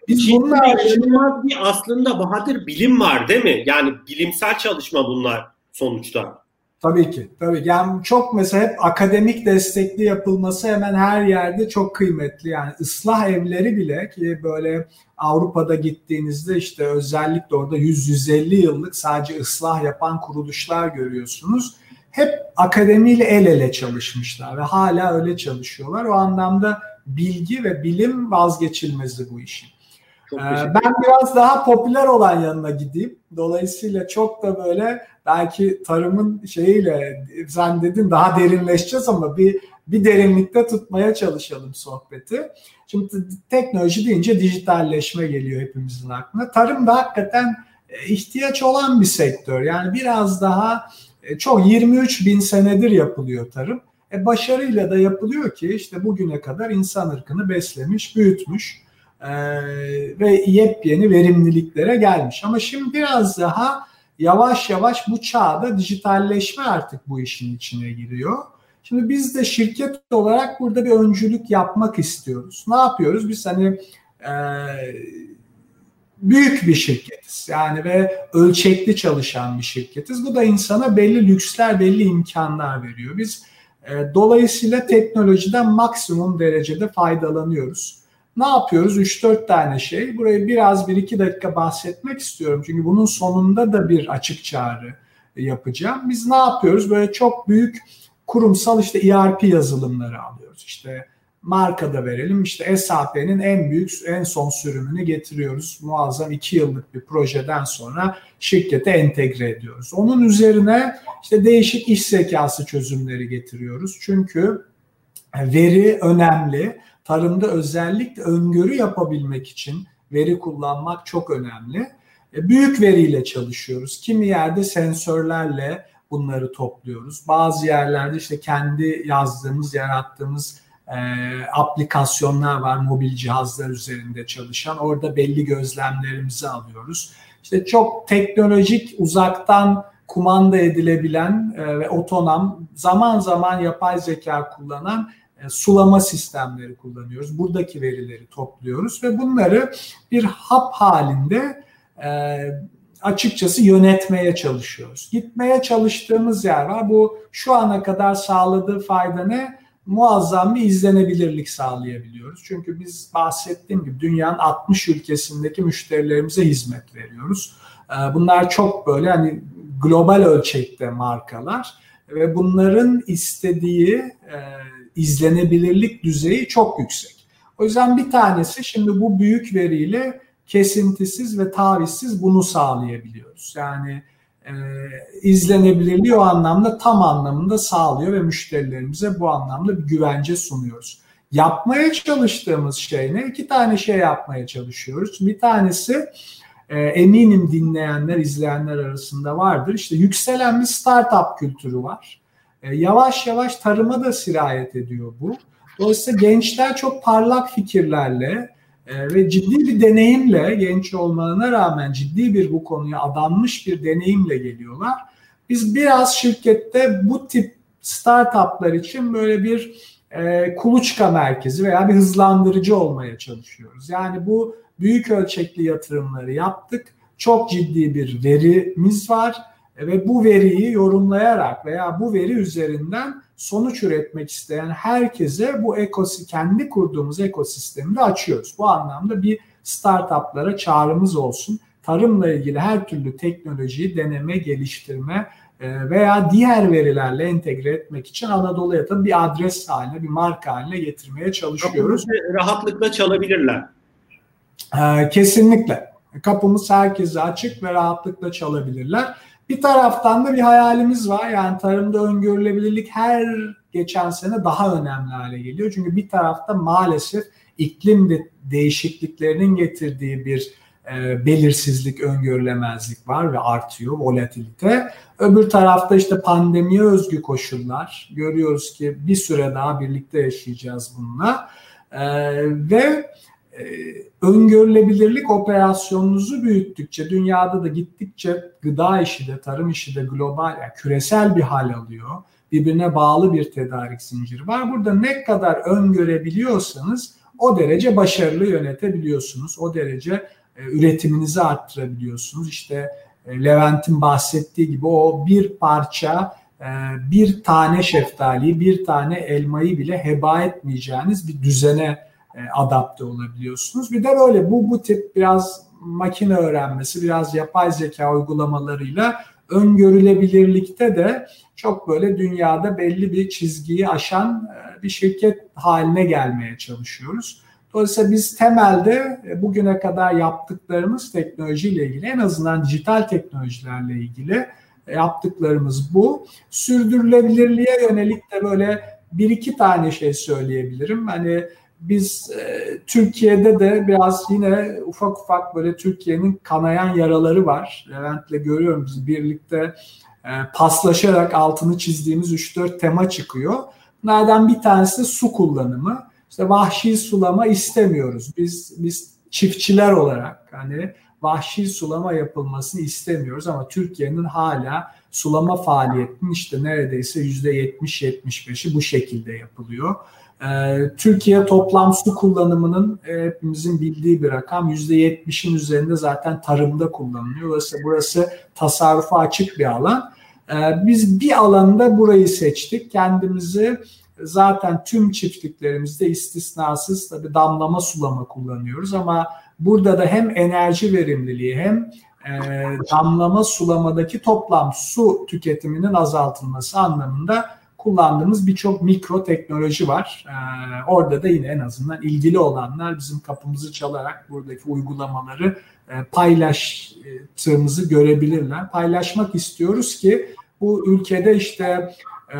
Biz bunlar inanılmaz bir aslında Bahadır bilim var değil mi? Yani bilimsel çalışma bunlar sonuçta. Tabii ki. Tabii. Yani çok mesela hep akademik destekli yapılması hemen her yerde çok kıymetli. Yani ıslah evleri bile ki böyle Avrupa'da gittiğinizde işte özellikle orada 100-150 yıllık sadece ıslah yapan kuruluşlar görüyorsunuz hep akademiyle el ele çalışmışlar ve hala öyle çalışıyorlar. O anlamda bilgi ve bilim vazgeçilmezi bu işin. Ee, ben biraz daha popüler olan yanına gideyim. Dolayısıyla çok da böyle belki tarımın şeyiyle sen dedin daha derinleşeceğiz ama bir bir derinlikte tutmaya çalışalım sohbeti. Şimdi teknoloji deyince dijitalleşme geliyor hepimizin aklına. Tarım da hakikaten e, ihtiyaç olan bir sektör. Yani biraz daha e, çok 23 bin senedir yapılıyor tarım. E başarıyla da yapılıyor ki işte bugüne kadar insan ırkını beslemiş, büyütmüş e, ve yepyeni verimliliklere gelmiş. Ama şimdi biraz daha yavaş yavaş bu çağda dijitalleşme artık bu işin içine giriyor. Şimdi biz de şirket olarak burada bir öncülük yapmak istiyoruz. Ne yapıyoruz? Biz hani e, büyük bir şirketiz. Yani ve ölçekli çalışan bir şirketiz. Bu da insana belli lüksler, belli imkanlar veriyor. Biz e, dolayısıyla teknolojiden maksimum derecede faydalanıyoruz. Ne yapıyoruz? 3-4 tane şey. Burayı biraz 1-2 dakika bahsetmek istiyorum. Çünkü bunun sonunda da bir açık çağrı yapacağım. Biz ne yapıyoruz? Böyle çok büyük kurumsal işte ERP yazılımları alıyoruz. İşte marka da verelim. İşte SAP'nin en büyük, en son sürümünü getiriyoruz. Muazzam iki yıllık bir projeden sonra şirkete entegre ediyoruz. Onun üzerine işte değişik iş zekası çözümleri getiriyoruz. Çünkü veri önemli. Tarımda özellikle öngörü yapabilmek için veri kullanmak çok önemli. E, büyük veriyle çalışıyoruz. Kimi yerde sensörlerle bunları topluyoruz. Bazı yerlerde işte kendi yazdığımız, yarattığımız e, aplikasyonlar var mobil cihazlar üzerinde çalışan. Orada belli gözlemlerimizi alıyoruz. İşte çok teknolojik uzaktan kumanda edilebilen e, ve otonom zaman zaman yapay zeka kullanan sulama sistemleri kullanıyoruz. Buradaki verileri topluyoruz ve bunları bir hap halinde e, açıkçası yönetmeye çalışıyoruz. Gitmeye çalıştığımız yer var. Bu şu ana kadar sağladığı fayda ne? Muazzam bir izlenebilirlik sağlayabiliyoruz. Çünkü biz bahsettiğim gibi dünyanın 60 ülkesindeki müşterilerimize hizmet veriyoruz. Ee, bunlar çok böyle hani global ölçekte markalar ve bunların istediği e, izlenebilirlik düzeyi çok yüksek. O yüzden bir tanesi şimdi bu büyük veriyle kesintisiz ve tavizsiz bunu sağlayabiliyoruz. Yani e, izlenebilirliği o anlamda tam anlamında sağlıyor ve müşterilerimize bu anlamda bir güvence sunuyoruz. Yapmaya çalıştığımız şey ne? İki tane şey yapmaya çalışıyoruz. Bir tanesi e, eminim dinleyenler, izleyenler arasında vardır. İşte yükselen bir startup kültürü var. E, yavaş yavaş tarıma da sirayet ediyor bu. Dolayısıyla gençler çok parlak fikirlerle e, ve ciddi bir deneyimle genç olmalarına rağmen ciddi bir bu konuya adanmış bir deneyimle geliyorlar. Biz biraz şirkette bu tip startuplar için böyle bir e, kuluçka merkezi veya bir hızlandırıcı olmaya çalışıyoruz. Yani bu büyük ölçekli yatırımları yaptık. Çok ciddi bir verimiz var ve bu veriyi yorumlayarak veya bu veri üzerinden sonuç üretmek isteyen herkese bu ekosi kendi kurduğumuz ekosistemde açıyoruz. Bu anlamda bir startuplara çağrımız olsun. Tarımla ilgili her türlü teknolojiyi deneme, geliştirme e, veya diğer verilerle entegre etmek için Anadolu'ya tabii bir adres haline, bir marka haline getirmeye çalışıyoruz. Kapımızı rahatlıkla çalabilirler. Ee, kesinlikle. Kapımız herkese açık ve rahatlıkla çalabilirler. Bir taraftan da bir hayalimiz var. Yani tarımda öngörülebilirlik her geçen sene daha önemli hale geliyor. Çünkü bir tarafta maalesef iklim de değişikliklerinin getirdiği bir e, belirsizlik, öngörülemezlik var ve artıyor volatilite. Öbür tarafta işte pandemiye özgü koşullar. Görüyoruz ki bir süre daha birlikte yaşayacağız bununla. E, ve öngörülebilirlik operasyonunuzu büyüttükçe dünyada da gittikçe gıda işi de tarım işi de global yani küresel bir hal alıyor. Birbirine bağlı bir tedarik zinciri var. Burada ne kadar öngörebiliyorsanız o derece başarılı yönetebiliyorsunuz. O derece e, üretiminizi arttırabiliyorsunuz. İşte e, Levent'in bahsettiği gibi o bir parça e, bir tane şeftaliyi, bir tane elmayı bile heba etmeyeceğiniz bir düzene e, adapte olabiliyorsunuz. Bir de böyle bu bu tip biraz makine öğrenmesi, biraz yapay zeka uygulamalarıyla öngörülebilirlikte de çok böyle dünyada belli bir çizgiyi aşan e, bir şirket haline gelmeye çalışıyoruz. Dolayısıyla biz temelde e, bugüne kadar yaptıklarımız teknolojiyle ilgili en azından dijital teknolojilerle ilgili yaptıklarımız bu. Sürdürülebilirliğe yönelik de böyle bir iki tane şey söyleyebilirim. Hani biz e, Türkiye'de de biraz yine ufak ufak böyle Türkiye'nin kanayan yaraları var. Levent'le görüyorum biz birlikte e, paslaşarak altını çizdiğimiz 3-4 tema çıkıyor. Bunlardan bir tanesi su kullanımı. İşte vahşi sulama istemiyoruz. Biz biz çiftçiler olarak hani vahşi sulama yapılmasını istemiyoruz ama Türkiye'nin hala sulama faaliyetinin işte neredeyse %70-75'i bu şekilde yapılıyor. Ee, Türkiye toplam su kullanımının e, hepimizin bildiği bir rakam. %70'in üzerinde zaten tarımda kullanılıyor. Dolayısıyla burası tasarrufa açık bir alan. Ee, biz bir alanda burayı seçtik. Kendimizi zaten tüm çiftliklerimizde istisnasız tabii damlama sulama kullanıyoruz ama burada da hem enerji verimliliği hem e, damlama sulamadaki toplam su tüketiminin azaltılması anlamında kullandığımız birçok mikro teknoloji var. Ee, orada da yine en azından ilgili olanlar bizim kapımızı çalarak buradaki uygulamaları e, paylaştığımızı görebilirler. Paylaşmak istiyoruz ki bu ülkede işte e,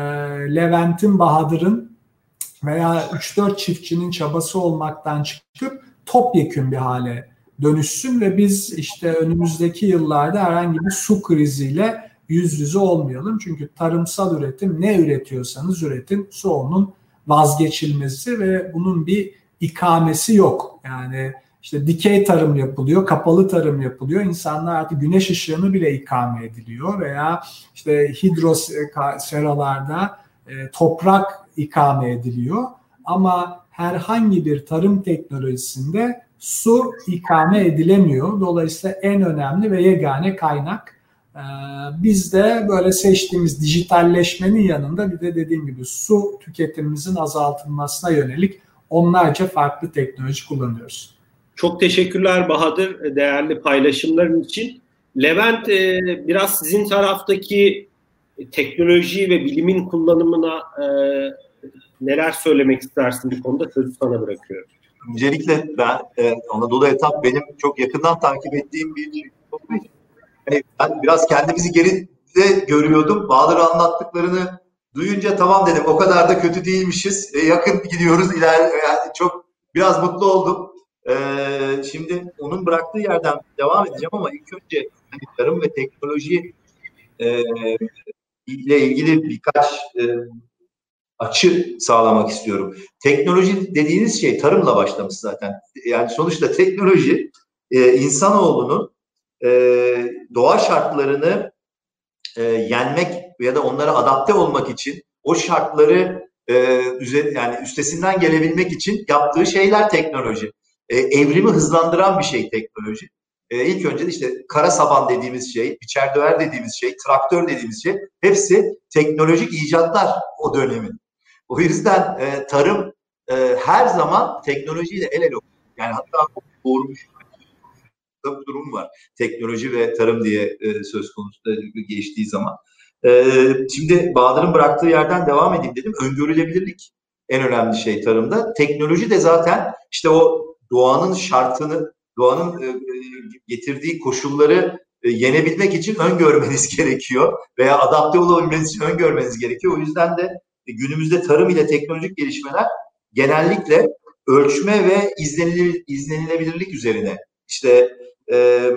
Levent'in, Bahadır'ın veya 3-4 çiftçinin çabası olmaktan çıkıp topyekün bir hale dönüşsün ve biz işte önümüzdeki yıllarda herhangi bir su kriziyle yüz yüze olmayalım. Çünkü tarımsal üretim ne üretiyorsanız üretin su vazgeçilmesi ve bunun bir ikamesi yok. Yani işte dikey tarım yapılıyor, kapalı tarım yapılıyor. İnsanlar artık güneş ışığını bile ikame ediliyor veya işte hidroseralarda e, toprak ikame ediliyor. Ama herhangi bir tarım teknolojisinde su ikame edilemiyor. Dolayısıyla en önemli ve yegane kaynak. Ee, biz de böyle seçtiğimiz dijitalleşmenin yanında bir de dediğim gibi su tüketimimizin azaltılmasına yönelik onlarca farklı teknoloji kullanıyoruz. Çok teşekkürler Bahadır değerli paylaşımların için. Levent e, biraz sizin taraftaki teknoloji ve bilimin kullanımına e, neler söylemek istersin bu konuda sözü sana bırakıyorum. Öncelikle ben Anadolu Etap benim çok yakından takip ettiğim bir şey Yani ben biraz kendimizi geride görüyordum. Bahadır anlattıklarını duyunca tamam dedim o kadar da kötü değilmişiz. E, yakın gidiyoruz iler yani çok biraz mutlu oldum. E, şimdi onun bıraktığı yerden devam edeceğim ama ilk önce hani tarım ve teknoloji e, ile ilgili birkaç e, açı sağlamak istiyorum. Teknoloji dediğiniz şey tarımla başlamış zaten. Yani sonuçta teknoloji e, insanoğlunun e, doğa şartlarını e, yenmek ya da onlara adapte olmak için o şartları e, yani üstesinden gelebilmek için yaptığı şeyler teknoloji. E, evrimi hızlandıran bir şey teknoloji. E, ilk önce de işte kara saban dediğimiz şey, biçer döver dediğimiz şey, traktör dediğimiz şey hepsi teknolojik icatlar o dönemin. O yüzden e, tarım e, her zaman teknolojiyle el ele yani hatta doğurmuş bir durum var. Teknoloji ve tarım diye e, söz konusu geçtiği zaman. E, şimdi Bahadır'ın bıraktığı yerden devam edeyim dedim. Öngörülebilirlik en önemli şey tarımda. Teknoloji de zaten işte o doğanın şartını, doğanın e, getirdiği koşulları e, yenebilmek için öngörmeniz gerekiyor veya adapte olabilmeniz için öngörmeniz gerekiyor. O yüzden de günümüzde tarım ile teknolojik gelişmeler genellikle ölçme ve izlenilebilir, izlenilebilirlik üzerine. İşte e,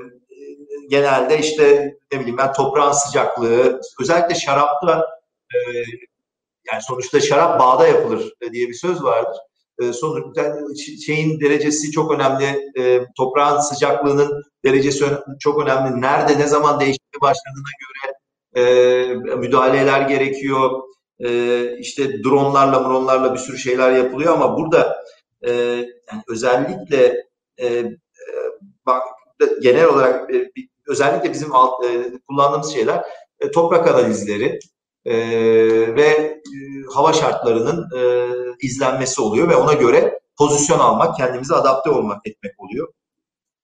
genelde işte ne bileyim ben toprağın sıcaklığı, özellikle şarapta e, yani sonuçta şarap bağda yapılır diye bir söz vardır. E, sonuçta şeyin derecesi çok önemli, e, toprağın sıcaklığının derecesi çok önemli. Nerede, ne zaman değişmeye başladığına göre e, müdahaleler gerekiyor e, işte dronlarla dronlarla bir sürü şeyler yapılıyor ama burada e, yani özellikle e, e, bak genel olarak e, özellikle bizim alt, e, kullandığımız şeyler e, toprak analizleri ve hava şartlarının izlenmesi oluyor ve ona göre pozisyon almak, kendimize adapte olmak etmek oluyor.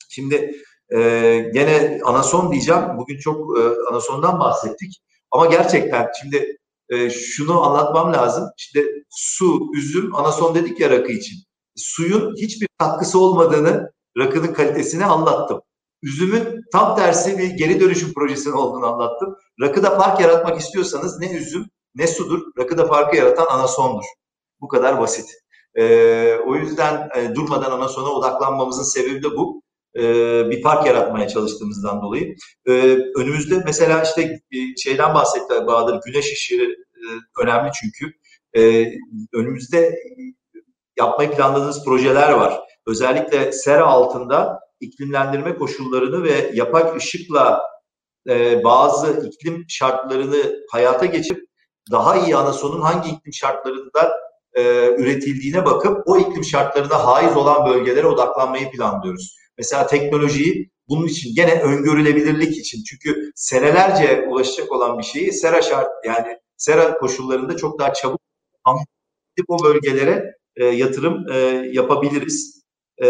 Şimdi e, gene anason diyeceğim. Bugün çok e, anasondan bahsettik. Ama gerçekten şimdi şunu anlatmam lazım. İşte su, üzüm, anason dedik ya rakı için. Suyun hiçbir katkısı olmadığını, rakının kalitesini anlattım. Üzümün tam tersi bir geri dönüşüm projesinin olduğunu anlattım. Rakıda fark yaratmak istiyorsanız ne üzüm ne sudur. Rakıda farkı yaratan anasondur. Bu kadar basit. Ee, o yüzden e, durmadan anasona odaklanmamızın sebebi de bu. Ee, bir fark yaratmaya çalıştığımızdan dolayı. Ee, önümüzde mesela işte şeyden bahsetti Bahadır, güneş ışığı e, önemli çünkü. Ee, önümüzde yapmayı planladığımız projeler var. Özellikle sera altında iklimlendirme koşullarını ve yapay ışıkla e, bazı iklim şartlarını hayata geçirip daha iyi anasonun hangi iklim şartlarında e, üretildiğine bakıp o iklim şartlarına haiz olan bölgelere odaklanmayı planlıyoruz. Mesela teknolojiyi bunun için gene öngörülebilirlik için çünkü senelerce ulaşacak olan bir şeyi sera şart yani sera koşullarında çok daha çabuk o bölgelere e, yatırım e, yapabiliriz. E,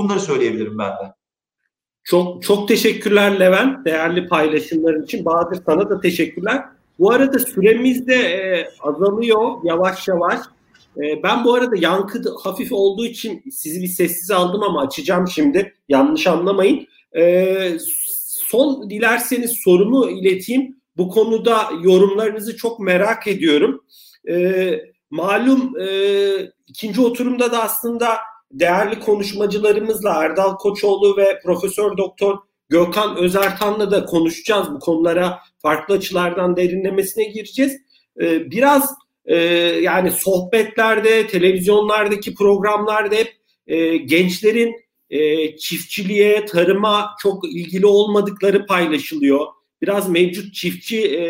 bunları söyleyebilirim ben de. Çok çok teşekkürler Levent değerli paylaşımların için. Bahadır sana da teşekkürler. Bu arada süremiz de e, azalıyor yavaş yavaş. E, ben bu arada yankı hafif olduğu için sizi bir sessiz aldım ama açacağım şimdi. Yanlış anlamayın. E, son dilerseniz sorumu ileteyim. Bu konuda yorumlarınızı çok merak ediyorum. E, malum e, ikinci oturumda da aslında değerli konuşmacılarımızla Erdal Koçoğlu ve Profesör Doktor Gökhan Özertan'la da konuşacağız. Bu konulara farklı açılardan derinlemesine gireceğiz. Ee, biraz e, yani sohbetlerde, televizyonlardaki programlarda hep e, gençlerin e, çiftçiliğe, tarıma çok ilgili olmadıkları paylaşılıyor. Biraz mevcut çiftçi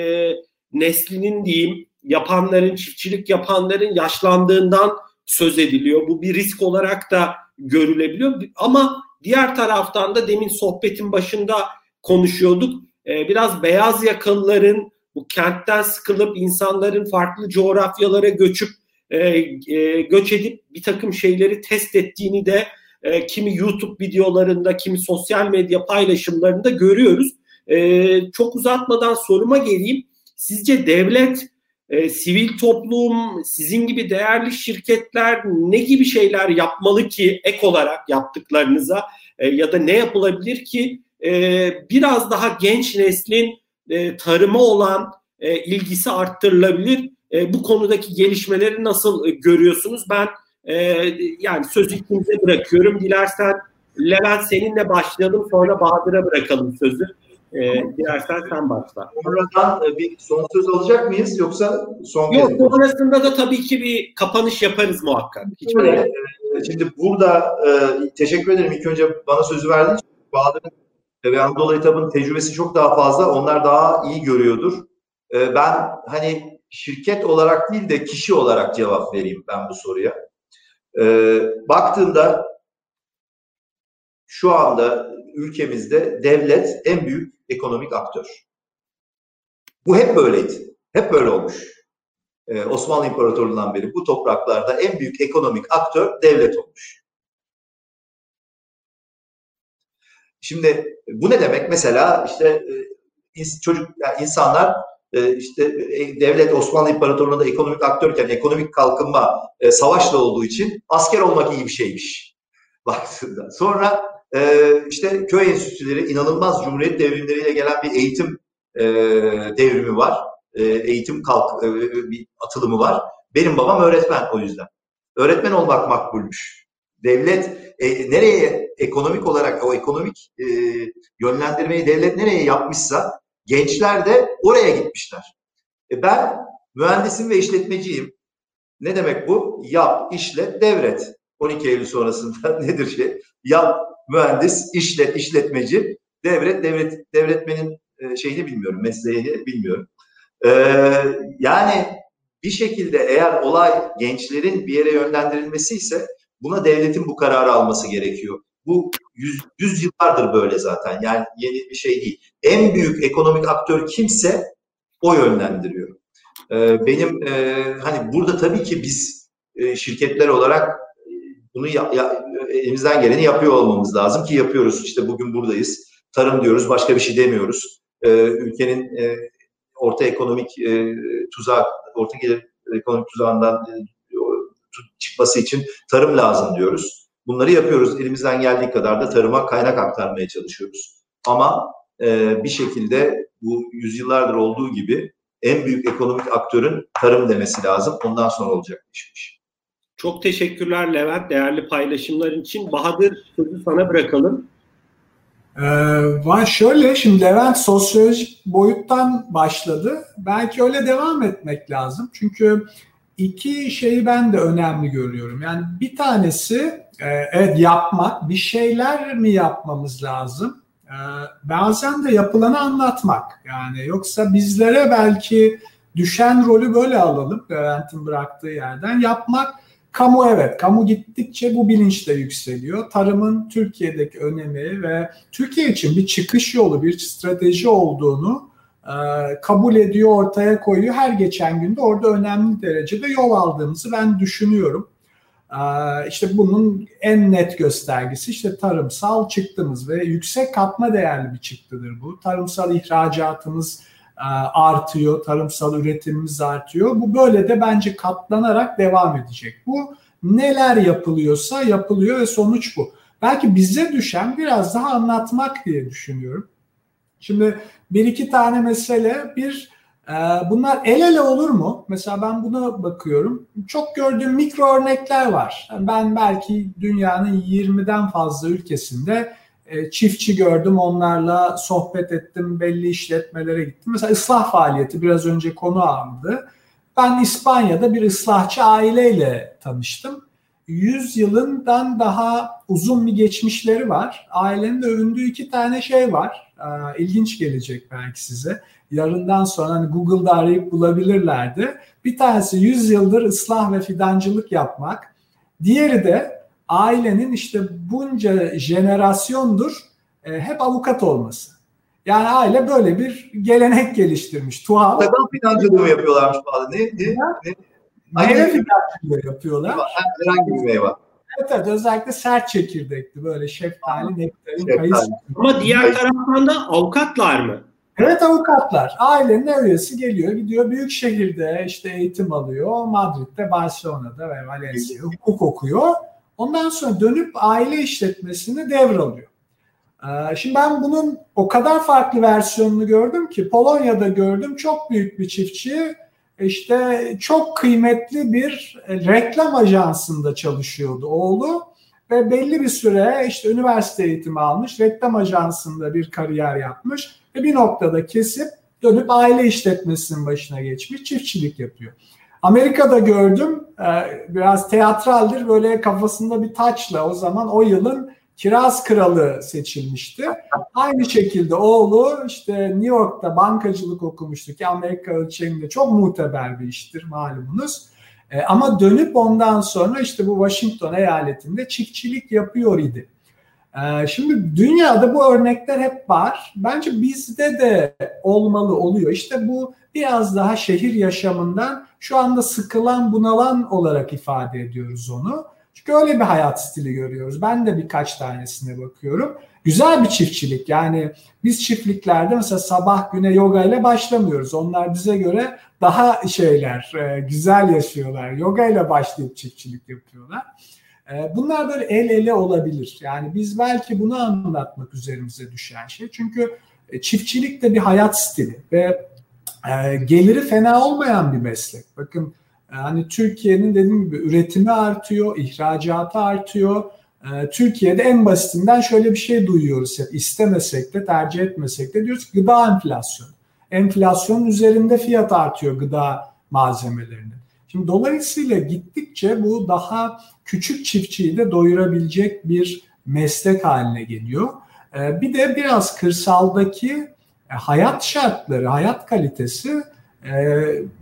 neslinin diyeyim, yapanların, çiftçilik yapanların yaşlandığından söz ediliyor. Bu bir risk olarak da görülebiliyor. Ama diğer taraftan da demin sohbetin başında konuşuyorduk. E, biraz beyaz yakalıların bu kentten sıkılıp insanların farklı coğrafyalara göçüp e, e, göç edip bir takım şeyleri test ettiğini de e, kimi YouTube videolarında, kimi sosyal medya paylaşımlarında görüyoruz. E, çok uzatmadan soruma geleyim. Sizce devlet, e, sivil toplum, sizin gibi değerli şirketler ne gibi şeyler yapmalı ki ek olarak yaptıklarınıza e, ya da ne yapılabilir ki e, biraz daha genç neslin e, tarıma olan e, ilgisi arttırılabilir? E, bu konudaki gelişmeleri nasıl e, görüyorsunuz? Ben e, yani sözü ikinize bırakıyorum. Dilersen Levent seninle başlayalım sonra Bahadır'a bırakalım sözü. E, dilersen sen başla. Oradan e, bir son söz alacak mıyız yoksa son Yok sonrasında da tabii ki bir kapanış yaparız muhakkak. Hiç Öyle. Şimdi burada e, teşekkür ederim. İlk önce bana sözü verdin. Bahadır'ın ve Anadolu etabının tecrübesi çok daha fazla. Onlar daha iyi görüyordur. E, ben hani şirket olarak değil de kişi olarak cevap vereyim ben bu soruya. E, baktığında şu anda ülkemizde devlet en büyük ekonomik aktör. Bu hep böyleydi. Hep böyle olmuş. Ee, Osmanlı İmparatorluğu'ndan beri bu topraklarda en büyük ekonomik aktör devlet olmuş. Şimdi bu ne demek? Mesela işte e, çocuk yani insanlar e, işte e, devlet Osmanlı İmparatorluğu'nda ekonomik aktörken ekonomik kalkınma savaşla olduğu için asker olmak iyi bir şeymiş baktığında. Sonra işte köy enstitüleri inanılmaz cumhuriyet devrimleriyle gelen bir eğitim devrimi var. Eğitim kalk bir atılımı var. Benim babam öğretmen o yüzden. Öğretmen olmak makbulmuş. Devlet e, nereye ekonomik olarak o ekonomik e, yönlendirmeyi devlet nereye yapmışsa gençler de oraya gitmişler. E, ben mühendisim ve işletmeciyim. Ne demek bu? Yap, işlet, devret. 12 Eylül sonrasında nedir şey? Yap, mühendis, işlet, işletmeci, devret, devlet, devretmenin e, şeyini bilmiyorum, mesleğini bilmiyorum. Ee, yani bir şekilde eğer olay gençlerin bir yere yönlendirilmesi ise buna devletin bu kararı alması gerekiyor. Bu yüz, yüz yıllardır böyle zaten. Yani yeni bir şey değil. En büyük ekonomik aktör kimse o yönlendiriyor. Ee, benim e, hani burada tabii ki biz e, şirketler olarak bunu ya, ya, elimizden geleni yapıyor olmamız lazım ki yapıyoruz. İşte bugün buradayız. Tarım diyoruz, başka bir şey demiyoruz. Ee, ülkenin e, orta ekonomik e, tuzak, orta gelir ekonomik tuzağından e, çıkması için tarım lazım diyoruz. Bunları yapıyoruz. Elimizden geldiği kadar da tarıma kaynak aktarmaya çalışıyoruz. Ama e, bir şekilde bu yüzyıllardır olduğu gibi en büyük ekonomik aktörün tarım demesi lazım. Ondan sonra olacak işmiş. Çok teşekkürler Levent değerli paylaşımların için. Bahadır sözü sana bırakalım. Ee, şöyle şimdi Levent sosyolojik boyuttan başladı. Belki öyle devam etmek lazım. Çünkü iki şeyi ben de önemli görüyorum. Yani bir tanesi e, evet yapmak, bir şeyler mi yapmamız lazım? E, bazen de yapılanı anlatmak. Yani yoksa bizlere belki düşen rolü böyle alalım Levent'in bıraktığı yerden. Yapmak, kamu evet, kamu gittikçe bu bilinç de yükseliyor. Tarımın Türkiye'deki önemi ve Türkiye için bir çıkış yolu, bir strateji olduğunu e, kabul ediyor, ortaya koyuyor. Her geçen günde orada önemli derecede yol aldığımızı ben düşünüyorum. E, işte bunun en net göstergesi işte tarımsal çıktımız ve yüksek katma değerli bir çıktıdır bu. Tarımsal ihracatımız artıyor, tarımsal üretimimiz artıyor. Bu böyle de bence katlanarak devam edecek. Bu neler yapılıyorsa yapılıyor ve sonuç bu. Belki bize düşen biraz daha anlatmak diye düşünüyorum. Şimdi bir iki tane mesele. Bir e, bunlar el ele olur mu? Mesela ben buna bakıyorum. Çok gördüğüm mikro örnekler var. Ben belki dünyanın 20'den fazla ülkesinde e, çiftçi gördüm. Onlarla sohbet ettim. Belli işletmelere gittim. Mesela ıslah faaliyeti biraz önce konu aldı. Ben İspanya'da bir ıslahçı aileyle tanıştım. 100 yılından daha uzun bir geçmişleri var. Ailenin övündüğü iki tane şey var. Ee, ilginç gelecek belki size. Yarından sonra hani Google'da arayıp bulabilirlerdi. Bir tanesi 100 yıldır ıslah ve fidancılık yapmak. Diğeri de ailenin işte bunca jenerasyondur e, hep avukat olması. Yani aile böyle bir gelenek geliştirmiş. Tuhaf. Sakal fidancılığı yapıyorlarmış falan. Ne? Ne? ne? Meyve fidancılığı yapıyorlar. Herhangi bir meyve. Evet, evet özellikle sert çekirdekli böyle şeftali, nektarin, kayısı. Ama diğer taraftan da avukatlar mı? Evet avukatlar. Ailenin üyesi geliyor, gidiyor büyük şehirde işte eğitim alıyor. Madrid'de, Barcelona'da ve Valencia hukuk okuyor. Ondan sonra dönüp aile işletmesini devralıyor. Ee, şimdi ben bunun o kadar farklı versiyonunu gördüm ki Polonya'da gördüm çok büyük bir çiftçi işte çok kıymetli bir reklam ajansında çalışıyordu oğlu ve belli bir süre işte üniversite eğitimi almış, reklam ajansında bir kariyer yapmış ve bir noktada kesip dönüp aile işletmesinin başına geçmiş, çiftçilik yapıyor. Amerika'da gördüm, e, biraz teatraldir, böyle kafasında bir taçla o zaman o yılın Kiraz Kralı seçilmişti. Aynı şekilde oğlu işte New York'ta bankacılık okumuştu ki Amerika ölçeğinde çok muteber bir iştir malumunuz. E, ama dönüp ondan sonra işte bu Washington eyaletinde çiftçilik yapıyor idi. E, şimdi dünyada bu örnekler hep var. Bence bizde de olmalı oluyor. İşte bu biraz daha şehir yaşamından şu anda sıkılan bunalan olarak ifade ediyoruz onu. Çünkü öyle bir hayat stili görüyoruz. Ben de birkaç tanesine bakıyorum. Güzel bir çiftçilik. Yani biz çiftliklerde mesela sabah güne yoga ile başlamıyoruz. Onlar bize göre daha şeyler, e, güzel yaşıyorlar. Yoga ile başlayıp çiftçilik yapıyorlar. E, bunlar böyle el ele olabilir. Yani biz belki bunu anlatmak üzerimize düşen şey. Çünkü e, çiftçilik de bir hayat stili ve geliri fena olmayan bir meslek. Bakın Hani Türkiye'nin dediğim gibi üretimi artıyor, ihracatı artıyor. Ee, Türkiye'de en basitinden şöyle bir şey duyuyoruz hep istemesek de tercih etmesek de diyoruz ki gıda enflasyonu. Enflasyonun üzerinde fiyat artıyor gıda malzemelerinin. Şimdi dolayısıyla gittikçe bu daha küçük çiftçiyi de doyurabilecek bir meslek haline geliyor. Ee, bir de biraz kırsaldaki e, hayat şartları, hayat kalitesi e,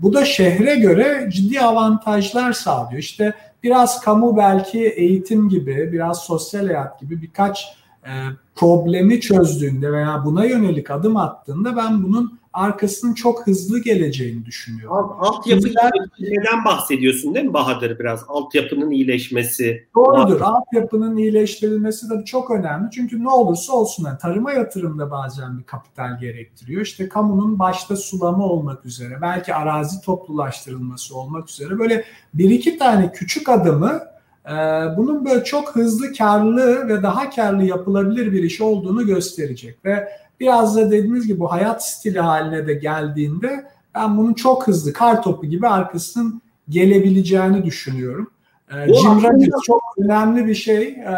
bu da şehre göre ciddi avantajlar sağlıyor. İşte biraz kamu belki eğitim gibi, biraz sosyal hayat gibi birkaç e, problemi çözdüğünde veya buna yönelik adım attığında ben bunun arkasının çok hızlı geleceğini düşünüyorum. Alt, altyapı Bizler, neden bahsediyorsun değil mi Bahadır biraz? Altyapının iyileşmesi. Doğrudur. Altyapının iyileştirilmesi de çok önemli. Çünkü ne olursa olsun yani tarıma yatırımda bazen bir kapital gerektiriyor. İşte kamunun başta sulama olmak üzere, belki arazi toplulaştırılması olmak üzere böyle bir iki tane küçük adımı e, bunun böyle çok hızlı karlı ve daha karlı yapılabilir bir iş olduğunu gösterecek ve biraz da dediğimiz gibi bu hayat stili haline de geldiğinde ben bunun çok hızlı kar topu gibi arkasının gelebileceğini düşünüyorum. Ee, Jim Rogers çok önemli bir şey. Ee,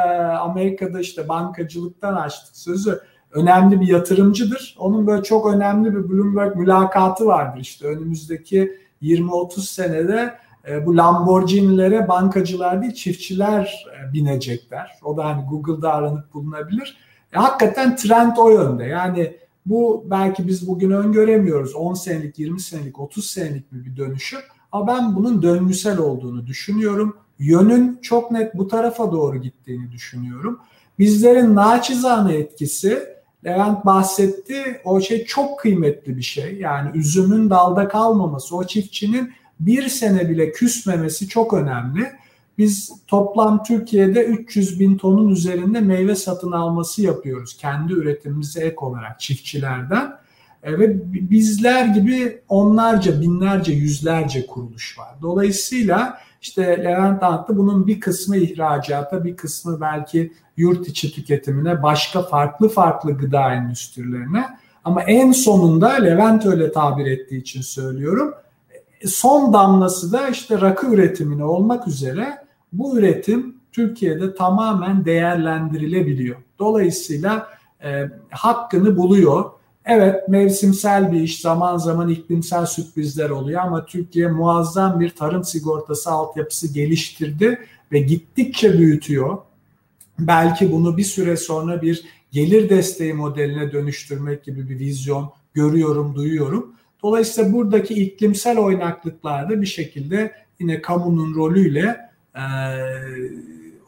Amerika'da işte bankacılıktan açtık sözü. Önemli bir yatırımcıdır. Onun böyle çok önemli bir Bloomberg mülakatı vardır işte önümüzdeki 20-30 senede e, bu Lamborghini'lere bankacılar değil çiftçiler e, binecekler. O da hani Google'da aranıp bulunabilir. E, hakikaten trend o yönde. Yani bu belki biz bugün öngöremiyoruz. 10 senelik, 20 senelik, 30 senelik bir dönüşüm. Ama ben bunun döngüsel olduğunu düşünüyorum. Yönün çok net bu tarafa doğru gittiğini düşünüyorum. Bizlerin naçizane etkisi Levent bahsetti. O şey çok kıymetli bir şey. Yani üzümün dalda kalmaması, o çiftçinin bir sene bile küsmemesi çok önemli. Biz toplam Türkiye'de 300 bin tonun üzerinde meyve satın alması yapıyoruz. Kendi üretimimize ek olarak çiftçilerden. E, ve bizler gibi onlarca, binlerce, yüzlerce kuruluş var. Dolayısıyla işte Levent anlattı bunun bir kısmı ihracata, bir kısmı belki yurt içi tüketimine, başka farklı farklı gıda endüstrilerine. Ama en sonunda Levent öyle tabir ettiği için söylüyorum. Son damlası da işte rakı üretimine olmak üzere bu üretim Türkiye'de tamamen değerlendirilebiliyor. Dolayısıyla e, hakkını buluyor. Evet mevsimsel bir iş zaman zaman iklimsel sürprizler oluyor ama Türkiye muazzam bir tarım sigortası altyapısı geliştirdi ve gittikçe büyütüyor. Belki bunu bir süre sonra bir gelir desteği modeline dönüştürmek gibi bir vizyon görüyorum, duyuyorum. Dolayısıyla buradaki iklimsel oynaklıklarda bir şekilde yine kamunun rolüyle e,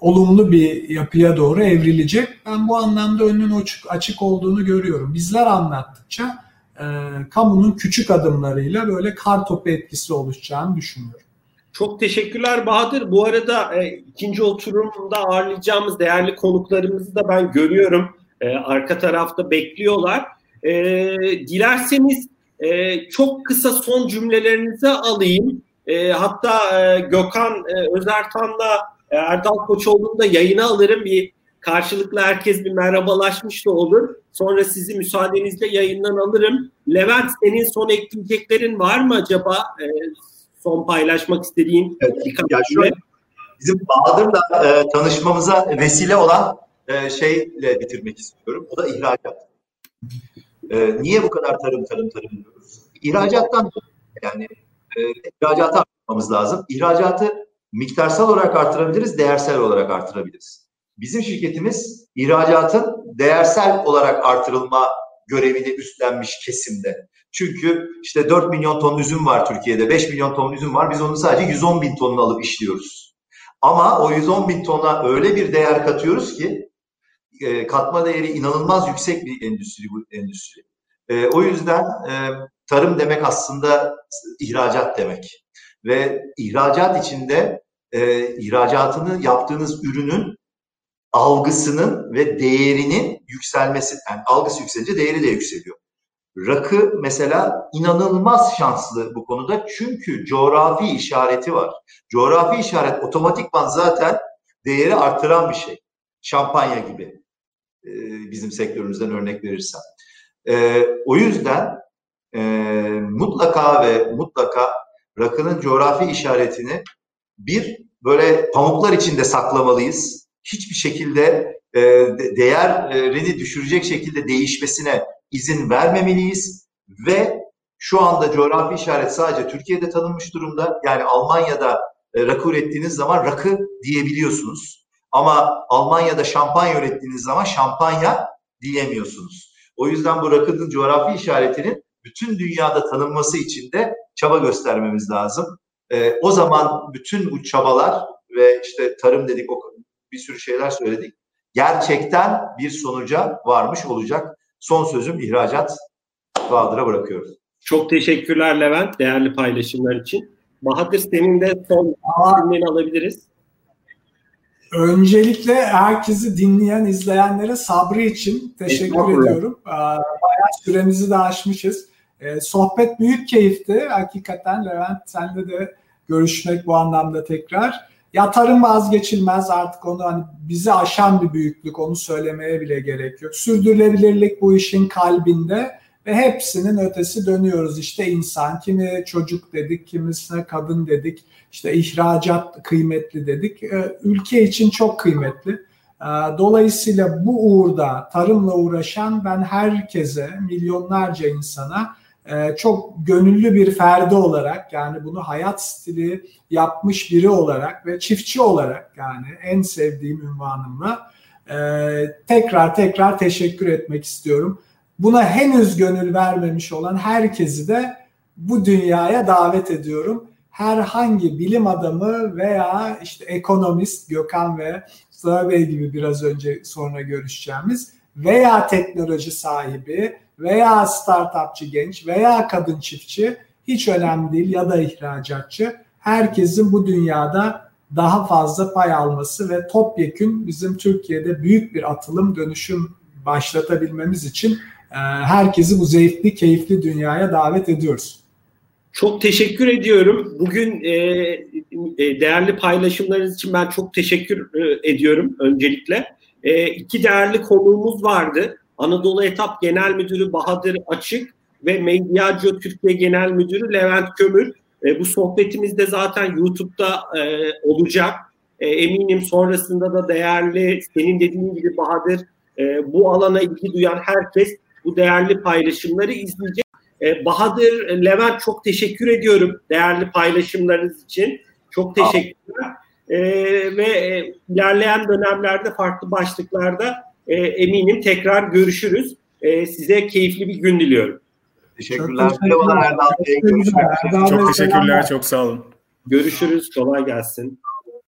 olumlu bir yapıya doğru evrilecek. Ben bu anlamda önünün açık, açık olduğunu görüyorum. Bizler anlattıkça e, kamunun küçük adımlarıyla böyle kar topu etkisi oluşacağını düşünüyorum. Çok teşekkürler Bahadır. Bu arada e, ikinci oturumda ağırlayacağımız değerli konuklarımızı da ben görüyorum. E, arka tarafta bekliyorlar. E, dilerseniz e, çok kısa son cümlelerinizi alayım. E, hatta e, Gökhan e, Özertan'la e, Erdal Koçoğlu'nu da yayına alırım. Bir karşılıklı herkes bir merhabalaşmış da olur. Sonra sizi müsaadenizle yayından alırım. Levent senin son ekleyeceklerin var mı acaba? E, son paylaşmak istediğin evet, ya şöyle, bizim Bahadır'la e, tanışmamıza vesile olan e, şeyle bitirmek istiyorum. O da ihracat. E, niye bu kadar tarım tarım tarım diyoruz? İhracattan yani e, ihracatı arttırmamız lazım. İhracatı miktarsal olarak artırabiliriz, değersel olarak artırabiliriz. Bizim şirketimiz ihracatın değersel olarak artırılma görevini üstlenmiş kesimde. Çünkü işte 4 milyon ton üzüm var Türkiye'de, 5 milyon ton üzüm var. Biz onu sadece 110 bin tonunu alıp işliyoruz. Ama o 110 bin tona öyle bir değer katıyoruz ki e, katma değeri inanılmaz yüksek bir endüstri bu endüstri. E, o yüzden e, tarım demek aslında ihracat demek. Ve ihracat içinde e, ihracatını yaptığınız ürünün algısının ve değerinin yükselmesi, yani algısı yükselince değeri de yükseliyor. Rakı mesela inanılmaz şanslı bu konuda çünkü coğrafi işareti var. Coğrafi işaret otomatikman zaten değeri artıran bir şey. Şampanya gibi e, bizim sektörümüzden örnek verirsem. E, o yüzden e, mutlaka ve mutlaka rakının coğrafi işaretini bir böyle pamuklar içinde saklamalıyız. Hiçbir şekilde e, değerini düşürecek şekilde değişmesine izin vermemeliyiz ve şu anda coğrafi işaret sadece Türkiye'de tanınmış durumda. Yani Almanya'da e, rakı ürettiğiniz zaman rakı diyebiliyorsunuz. Ama Almanya'da şampanya ürettiğiniz zaman şampanya diyemiyorsunuz. O yüzden bu rakının coğrafi işaretinin bütün dünyada tanınması için de çaba göstermemiz lazım. E, o zaman bütün bu çabalar ve işte tarım dedik, bir sürü şeyler söyledik. Gerçekten bir sonuca varmış olacak. Son sözüm ihracat Bahadır'a bırakıyoruz. Çok teşekkürler Levent değerli paylaşımlar için. Bahadır senin de son cümleni alabiliriz. Öncelikle herkesi dinleyen, izleyenlere sabrı için teşekkür ediyorum. Bayağı süremizi de aşmışız. Ee, sohbet büyük keyifti. Hakikaten Levent senle de görüşmek bu anlamda tekrar. Ya tarım vazgeçilmez artık onu hani bizi aşan bir büyüklük onu söylemeye bile gerek yok. Sürdürülebilirlik bu işin kalbinde ve hepsinin ötesi dönüyoruz. İşte insan, kimi çocuk dedik, kimisine kadın dedik, işte ihracat kıymetli dedik. Ee, ülke için çok kıymetli. Ee, dolayısıyla bu uğurda tarımla uğraşan ben herkese, milyonlarca insana e, çok gönüllü bir ferdi olarak yani bunu hayat stili yapmış biri olarak ve çiftçi olarak yani en sevdiğim ünvanımla e, tekrar tekrar teşekkür etmek istiyorum. Buna henüz gönül vermemiş olan herkesi de bu dünyaya davet ediyorum. Herhangi bilim adamı veya işte ekonomist Gökhan ve Mustafa Bey gibi biraz önce sonra görüşeceğimiz veya teknoloji sahibi veya startupçı genç veya kadın çiftçi hiç önemli değil ya da ihracatçı. Herkesin bu dünyada daha fazla pay alması ve topyekün bizim Türkiye'de büyük bir atılım dönüşüm başlatabilmemiz için e, herkesi bu zevkli, keyifli dünyaya davet ediyoruz. Çok teşekkür ediyorum. Bugün e, e, değerli paylaşımlarınız için ben çok teşekkür ediyorum öncelikle. E, iki değerli konuğumuz vardı. Anadolu Etap Genel Müdürü Bahadır Açık ve Medyacı Türkiye Genel Müdürü Levent Kömür. E, bu sohbetimizde zaten YouTube'da e, olacak. E, eminim sonrasında da değerli, senin dediğin gibi Bahadır, e, bu alana ilgi duyan herkes bu değerli paylaşımları izleyecek. E, Bahadır, Levent çok teşekkür ediyorum değerli paylaşımlarınız için. Çok teşekkürler. E, ve e, ilerleyen dönemlerde farklı başlıklarda e, eminim tekrar görüşürüz. E, size keyifli bir gün diliyorum. Teşekkürler. Çok teşekkürler. Çok teşekkürler. Çok sağ olun. Görüşürüz. Kolay gelsin.